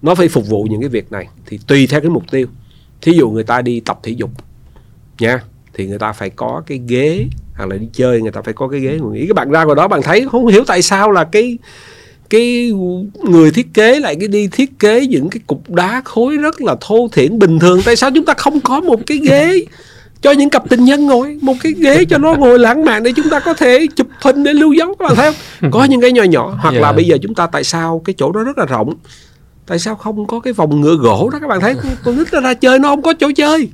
S2: nó phải phục vụ những cái việc này thì tùy theo cái mục tiêu. Thí dụ người ta đi tập thể dục nha thì người ta phải có cái ghế hoặc là đi chơi người ta phải có cái ghế ngồi nghỉ. Các bạn ra ngoài đó bạn thấy không hiểu tại sao là cái cái người thiết kế lại cái đi thiết kế những cái cục đá khối rất là thô thiển bình thường. Tại sao chúng ta không có một cái ghế? cho những cặp tình nhân ngồi một cái ghế cho nó ngồi lãng mạn để chúng ta có thể chụp hình để lưu dấu các bạn thấy không có những cái nhỏ nhỏ hoặc là
S1: Yeah.
S2: bây giờ chúng ta tại sao cái chỗ đó rất là rộng tại sao không có cái vòng ngựa gỗ đó các bạn thấy con nít nó ra chơi nó không có chỗ chơi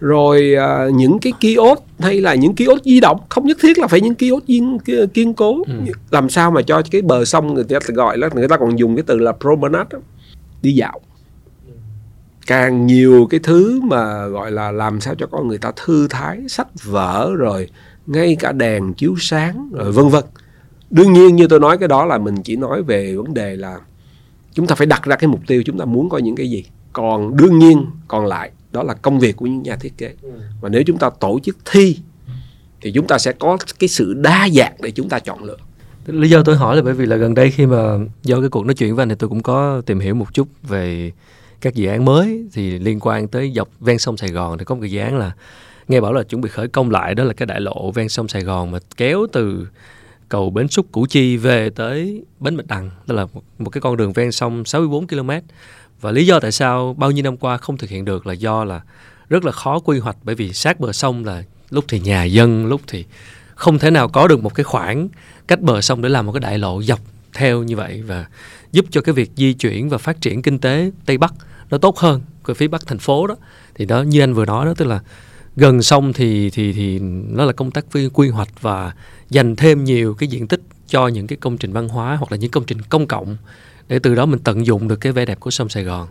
S2: rồi à, những cái kiosk hay là những kiosk di động không nhất thiết là phải những kiosk kiên, kiên cố
S1: Ừ.
S2: làm sao mà cho cái bờ sông người ta gọi là người ta còn dùng cái từ là promenade đó. đi dạo càng nhiều cái thứ mà, gọi là, làm sao cho con người ta thư thái, sách vở, rồi ngay cả đèn chiếu sáng, rồi vân vân. Đương nhiên như tôi nói, cái đó là mình chỉ nói về vấn đề là chúng ta phải đặt ra cái mục tiêu chúng ta muốn có những cái gì. Còn đương nhiên, còn lại, đó là công việc của những nhà thiết kế. Và nếu chúng ta tổ chức thi, thì chúng ta sẽ có cái sự đa dạng để chúng ta chọn lựa.
S1: Lý do tôi hỏi là bởi vì là gần đây khi mà do cái cuộc nói chuyện với anh thì tôi cũng có tìm hiểu một chút về các dự án mới thì liên quan tới dọc ven sông Sài Gòn thì có một cái dự án là nghe bảo là chuẩn bị khởi công lại đó là cái đại lộ ven sông Sài Gòn mà kéo từ cầu Bến Xúc Củ Chi về tới Bến Bạch Đằng. Đó là một, một cái con đường ven sông 64 km và lý do tại sao bao nhiêu năm qua không thực hiện được là do là rất là khó quy hoạch bởi vì sát bờ sông là lúc thì nhà dân lúc thì không thể nào có được một cái khoảng cách bờ sông để làm một cái đại lộ dọc theo như vậy. Và giúp cho cái việc di chuyển và phát triển kinh tế Tây Bắc nó tốt hơn cái phía Bắc thành phố đó. Thì đó như anh vừa nói đó tức là gần sông thì thì thì nó là công tác quy, quy hoạch và dành thêm nhiều cái diện tích cho những cái công trình văn hóa hoặc là những công trình công cộng để từ đó mình tận dụng được cái vẻ đẹp của sông Sài Gòn.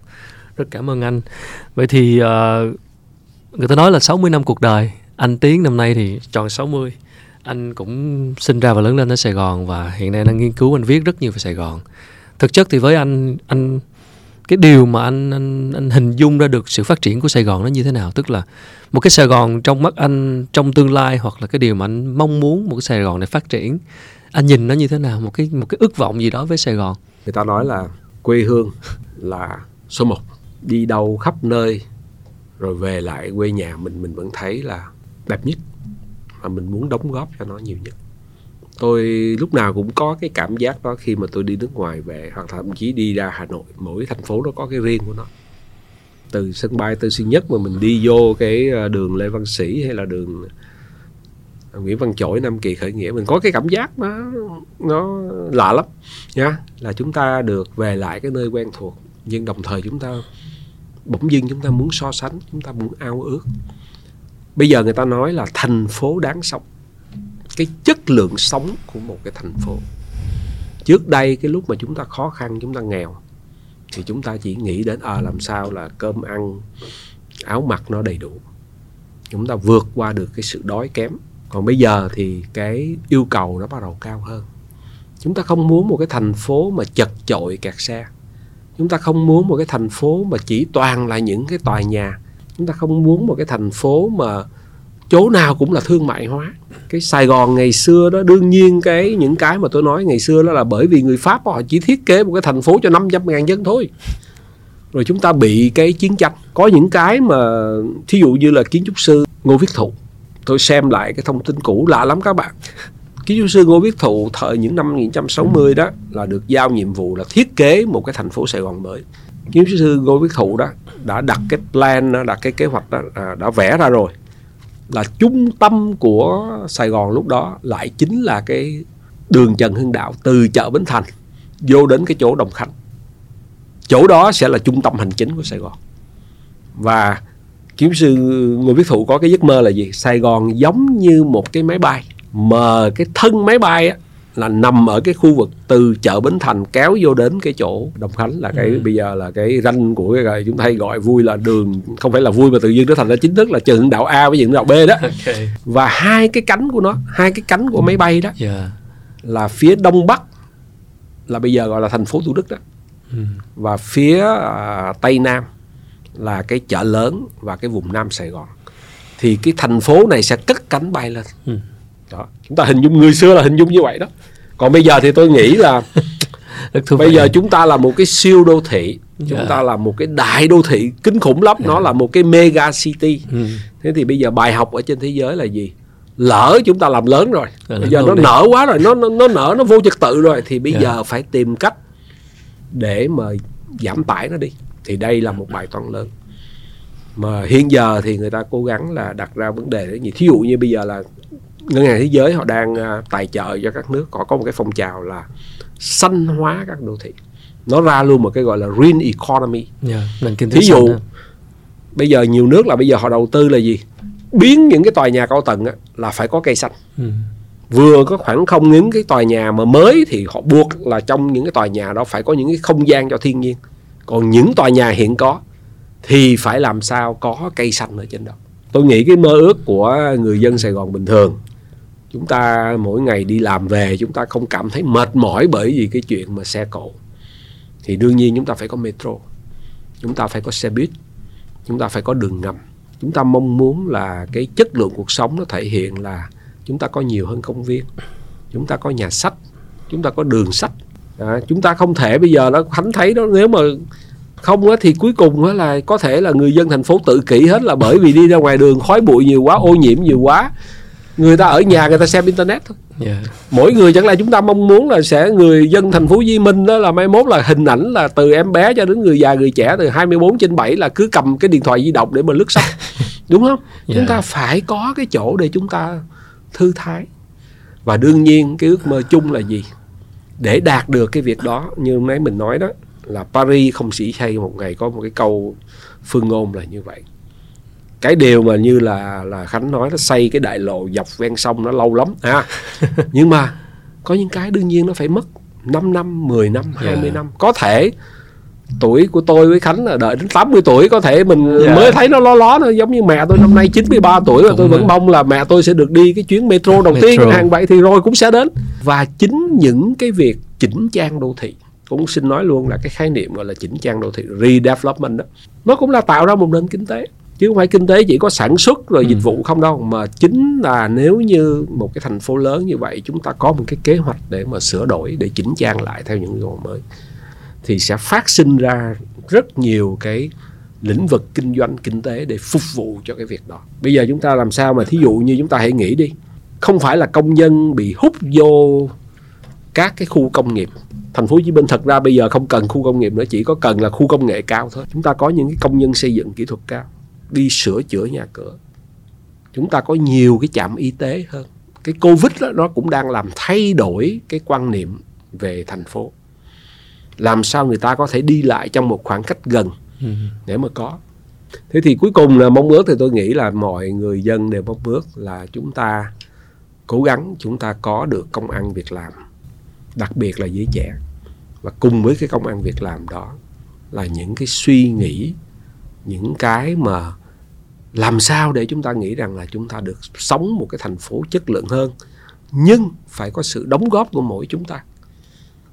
S1: Rất cảm ơn anh. Vậy thì uh, người ta nói là 60 năm cuộc đời. Anh Tiến năm nay thì tròn 60 anh cũng sinh ra và lớn lên ở Sài Gòn và hiện nay đang nghiên cứu anh viết rất nhiều về Sài Gòn thực chất thì với anh anh, cái điều mà anh anh anh hình dung ra được sự phát triển của Sài Gòn nó như thế nào? Tức là một cái Sài Gòn trong mắt anh, trong tương lai, hoặc là cái điều mà anh mong muốn một cái Sài Gòn này phát triển, anh nhìn nó như thế nào? Một cái một cái ước vọng gì đó với Sài Gòn?
S2: Người ta nói là quê hương là số một. Đi đâu khắp nơi, rồi về lại quê nhà mình mình vẫn thấy là đẹp nhất. Mà mình muốn đóng góp cho nó nhiều nhất tôi lúc nào cũng có cái cảm giác đó khi mà tôi đi nước ngoài về, hoặc thậm chí đi ra Hà Nội. Mỗi thành phố nó có cái riêng của nó. Từ sân bay Tân Sơn Nhất mà mình đi vô cái ờ, đường Lê Văn Sĩ hay là đường ờ, Nguyễn Văn Chỗi, Nam Kỳ khởi nghĩa, mình có cái cảm giác nó nó lạ lắm nha là chúng ta được về lại cái nơi quen thuộc, nhưng đồng thời chúng ta, bỗng dưng chúng ta muốn so sánh, chúng ta muốn ao ước. Bây giờ người ta nói là thành phố đáng sống cái chất lượng sống của một cái thành phố. Trước đây cái lúc mà chúng ta khó khăn, chúng ta nghèo, thì chúng ta chỉ nghĩ đến à làm sao là cơm ăn, áo mặc nó đầy đủ. Chúng ta vượt qua được cái sự đói kém. Còn bây giờ thì cái yêu cầu nó bắt đầu cao hơn. Chúng ta không muốn một cái thành phố mà chật chội kẹt xe. Chúng ta không muốn một cái thành phố mà chỉ toàn là những cái tòa nhà. Chúng ta không muốn một cái thành phố mà chỗ nào cũng là thương mại hóa. Cái Sài Gòn ngày xưa đó, đương nhiên cái những cái mà tôi nói ngày xưa đó là bởi vì người Pháp họ chỉ thiết kế một cái thành phố cho 500 ngàn dân thôi. Rồi chúng ta bị cái chiến tranh. Có những cái mà, thí dụ như là kiến trúc sư Ngô Viết Thụ. Tôi xem lại cái thông tin cũ, lạ lắm các bạn. Kiến trúc sư Ngô Viết Thụ thời những năm 1960 đó là được giao nhiệm vụ là thiết kế một cái thành phố Sài Gòn mới. Kiến trúc sư Ngô Viết Thụ đó đã đặt cái plan đặt cái kế hoạch đó à, đã vẽ ra rồi là trung tâm của Sài Gòn lúc đó lại chính là cái đường Trần Hưng Đạo từ chợ Bến Thành vô đến cái chỗ Đồng Khánh. Chỗ đó sẽ là trung tâm hành chính của Sài Gòn. Và kiếm sư Ngô Viết Thụ có cái giấc mơ là gì? Sài Gòn giống như một cái máy bay mà cái thân máy bay á, là nằm ở cái khu vực từ chợ Bến Thành kéo vô đến cái chỗ Đồng Khánh là cái ừ. bây giờ là cái ranh của cái chúng ta hay gọi vui là đường không phải là vui mà tự nhiên nó thành ra chính thức là trường đạo A với trường đạo B đó okay. và hai cái cánh của nó hai cái cánh của máy bay đó yeah. là phía đông bắc là bây giờ gọi là thành phố Thủ Đức đó ừ. và phía à, tây nam là cái chợ lớn và cái vùng nam Sài Gòn thì cái thành phố này sẽ cất cánh bay lên ừ đó chúng ta hình dung người xưa là hình dung như vậy đó còn bây giờ thì tôi nghĩ là bây giờ chúng ta là một cái siêu đô thị chúng yeah. Dạ. ta là một cái đại đô thị kinh khủng lắm yeah. nó dạ. là một cái mega city ừ. thế thì bây giờ bài học ở trên thế giới là gì lỡ chúng ta làm lớn rồi Rồi bây giờ nó đi. nở quá rồi nó nó, nó nở nó vô trật tự rồi thì bây yeah. Dạ. giờ phải tìm cách để mà giảm tải nó đi thì đây là một bài toán lớn mà hiện giờ thì người ta cố gắng là đặt ra vấn đề để gì thí dụ như bây giờ là ngân hàng thế giới họ đang uh, tài trợ cho các nước họ có một cái phong trào là xanh hóa các đô thị. Nó ra luôn một cái gọi là green economy.
S1: Yeah, nền kinh
S2: thí dụ bây giờ nhiều nước là bây giờ họ đầu tư là gì? Biến những cái tòa nhà cao tầng á, là phải có cây xanh. Ừ. vừa có khoảng không những cái tòa nhà mà mới thì họ buộc là trong những cái tòa nhà đó phải có những cái không gian cho thiên nhiên. Còn những tòa nhà hiện có thì phải làm sao có cây xanh ở trên đó. Tôi nghĩ cái mơ ước của người dân sài gòn bình thường chúng ta mỗi ngày đi làm về chúng ta không cảm thấy mệt mỏi bởi vì cái chuyện mà xe cộ. Thì đương nhiên chúng ta phải có metro chúng ta phải có xe buýt chúng ta phải có đường ngầm. Chúng ta mong muốn là cái chất lượng cuộc sống nó thể hiện là chúng ta có nhiều hơn công viên chúng ta có nhà sách chúng ta có đường sách. À, chúng ta không thể bây giờ nó khánh thấy đó nếu mà không á thì cuối cùng á là có thể là người dân thành phố tự kỷ hết là bởi vì đi ra ngoài đường khói bụi nhiều quá ô nhiễm nhiều quá người ta ở nhà người ta xem internet thôi yeah. Dạ. mỗi người chẳng lẽ chúng ta mong muốn là sẽ người dân thành phố Hồ Chí Minh đó là mai mốt là hình ảnh là từ em bé cho đến người già người trẻ từ 24 trên 7 là cứ cầm cái điện thoại di động để mà lướt sách đúng không yeah. chúng ta dạ. phải có cái chỗ để chúng ta thư thái và đương nhiên cái ước mơ chung là gì để đạt được cái việc đó như nãy mình nói đó là Paris không chỉ xây một ngày có một cái câu phương ngôn là như vậy cái điều mà như là là khánh nói nó xây cái đại lộ dọc ven sông nó lâu lắm ha nhưng mà có những cái đương nhiên nó phải mất 5 năm 10 năm 20 yeah. năm có thể tuổi của tôi với Khánh là đợi đến 80 tuổi có thể mình yeah. mới thấy nó lo ló nữa giống như mẹ tôi năm nay 93 tuổi và tôi vẫn mong là mẹ tôi sẽ được đi cái chuyến metro đầu metro. tiên hàng vậy thì rồi cũng sẽ đến và chính những cái việc chỉnh trang đô thị cũng xin nói luôn là cái khái niệm gọi là chỉnh trang đô thị redevelopment đó nó cũng là tạo ra một nền kinh tế chứ không phải kinh tế chỉ có sản xuất rồi dịch ừ. vụ không đâu mà chính là nếu như một cái thành phố lớn như vậy chúng ta có một cái kế hoạch để mà sửa đổi để chỉnh trang lại theo những yêu mới thì sẽ phát sinh ra rất nhiều cái lĩnh vực kinh doanh kinh tế để phục vụ cho cái việc đó. Bây giờ chúng ta làm sao mà thí dụ như chúng ta hãy nghĩ đi không phải là công nhân bị hút vô các cái khu công nghiệp. Thành phố Hồ Chí Minh thật ra bây giờ không cần khu công nghiệp nữa chỉ có cần là khu công nghệ cao thôi. Chúng ta có những cái công nhân xây dựng kỹ thuật cao đi sửa chữa nhà cửa. Chúng ta có nhiều cái trạm y tế hơn. Cái covid đó nó cũng đang làm thay đổi cái quan niệm về thành phố. Làm sao người ta có thể đi lại trong một khoảng cách gần ừ. để mà có. Thế thì cuối cùng là mong ước thì tôi nghĩ là mọi người dân đều mong ước là chúng ta cố gắng chúng ta có được công ăn việc làm đặc biệt là giới trẻ. Và cùng với cái công ăn việc làm đó là những cái suy nghĩ những cái mà làm sao để chúng ta nghĩ rằng là chúng ta được sống một cái thành phố chất lượng hơn? Nhưng phải có sự đóng góp của mỗi chúng ta.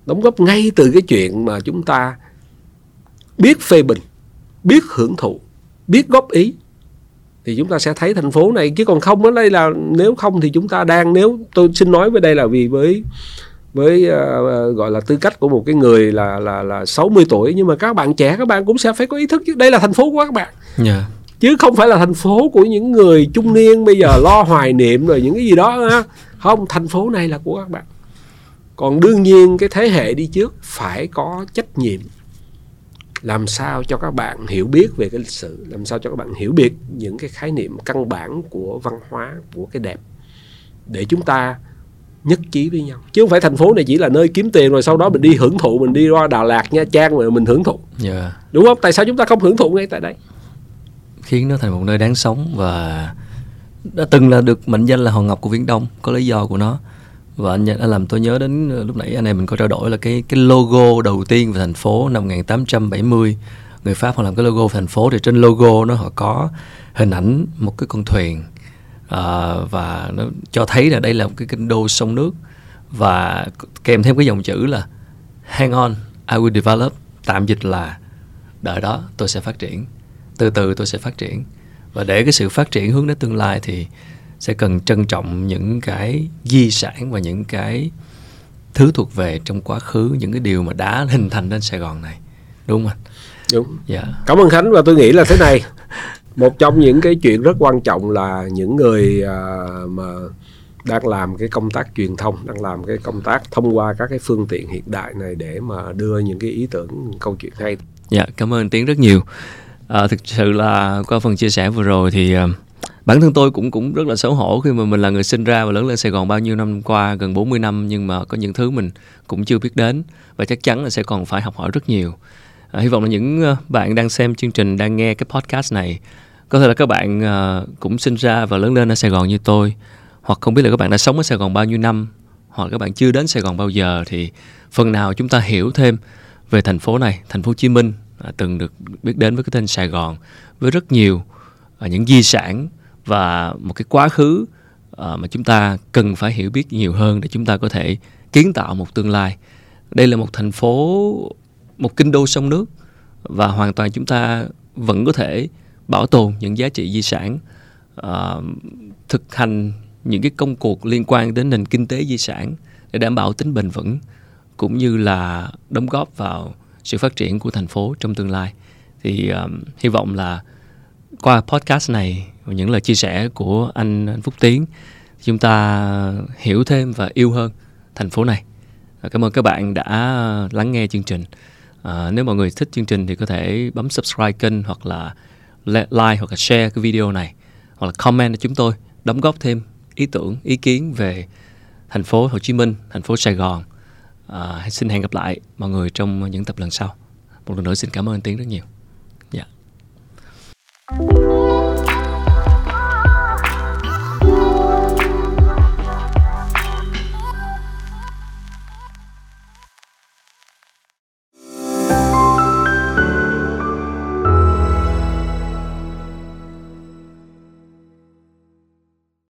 S2: Đóng góp ngay từ cái chuyện mà chúng ta biết phê bình biết hưởng thụ biết góp ý. Thì chúng ta sẽ thấy thành phố này chứ còn không ở đây là nếu không thì chúng ta đang nếu tôi xin nói với đây là vì với với uh, gọi là tư cách của một cái người là là là 60 tuổi nhưng mà các bạn trẻ các bạn cũng sẽ phải có ý thức chứ. Đây là thành phố của các bạn. Yeah. Chứ không phải là thành phố của những người trung niên bây giờ lo hoài niệm rồi những cái gì đó ha. không thành phố này là của các bạn còn đương nhiên cái thế hệ đi trước phải có trách nhiệm làm sao cho các bạn hiểu biết về cái lịch sử làm sao cho các bạn hiểu biết những cái khái niệm căn bản của văn hóa của cái đẹp để chúng ta nhất trí với nhau chứ không phải thành phố này chỉ là nơi kiếm tiền rồi sau đó mình đi hưởng thụ mình đi qua Đà Lạt Nha Trang rồi mình hưởng thụ yeah. Dạ. đúng không tại sao chúng ta không hưởng thụ ngay tại đây
S1: khiến nó thành một nơi đáng sống và đã từng là được mệnh danh là hòn ngọc của viễn đông có lý do của nó. Và anh đã làm tôi nhớ đến ờ, lúc nãy anh em mình có trao đổi là cái cái logo đầu tiên về thành phố năm 1870 người Pháp họ làm cái logo thành phố thì trên logo nó họ có hình ảnh một cái con thuyền uh, và nó cho thấy là đây là một cái kinh đô sông nước. Và kèm thêm cái dòng chữ là hang on I will develop. Tạm dịch là đợi đó tôi sẽ phát triển từ từ tôi sẽ phát triển và để cái sự phát triển hướng đến tương lai thì sẽ cần trân trọng những cái di sản và những cái thứ thuộc về trong quá khứ những cái điều mà đã hình thành nên Sài Gòn này đúng không anh?
S2: Đúng. Dạ. Cảm ơn Khánh và tôi nghĩ là thế này. Một trong những cái chuyện rất quan trọng là những người uh, mà đang làm cái công tác truyền thông, đang làm cái công tác thông qua các cái phương tiện hiện đại này để mà đưa những cái ý tưởng, câu chuyện hay.
S1: Dạ, cảm ơn Tiến rất nhiều. À, thực sự là qua phần chia sẻ vừa rồi thì uh, bản thân tôi cũng cũng rất là xấu hổ khi mà mình là người sinh ra và lớn lên Sài Gòn bao nhiêu năm qua gần 40 năm nhưng mà có những thứ mình cũng chưa biết đến và chắc chắn là sẽ còn phải học hỏi rất nhiều. À, hy vọng là những bạn đang xem chương trình đang nghe cái podcast này có thể là các bạn uh, cũng sinh ra và lớn lên ở Sài Gòn như tôi hoặc không biết là các bạn đã sống ở Sài Gòn bao nhiêu năm hoặc các bạn chưa đến Sài Gòn bao giờ thì phần nào chúng ta hiểu thêm về thành phố này thành phố Hồ Chí Minh à, từng được biết đến với cái tên Sài Gòn với rất nhiều à, những di sản và một cái quá khứ à, mà chúng ta cần phải hiểu biết nhiều hơn để chúng ta có thể kiến tạo một tương lai. Đây là một thành phố một kinh đô sông nước và hoàn toàn chúng ta vẫn có thể bảo tồn những giá trị di sản à, thực hành những cái công cuộc liên quan đến nền kinh tế di sản để đảm bảo tính bền vững cũng như là đóng góp vào sự phát triển của thành phố trong tương lai. Thì um, hy vọng là qua podcast này và những lời chia sẻ của anh, anh Phúc Tiến chúng ta hiểu thêm và yêu hơn thành phố này. Cảm ơn các bạn đã lắng nghe chương trình. À, nếu mọi người thích chương trình thì có thể bấm subscribe kênh hoặc là like hoặc là share cái video này. Hoặc là comment cho chúng tôi đóng góp thêm ý tưởng ý kiến về thành phố Hồ Chí Minh thành phố Sài Gòn à, xin hẹn gặp lại mọi người trong những tập lần sau một lần nữa xin cảm ơn Tiến rất nhiều dạ yeah.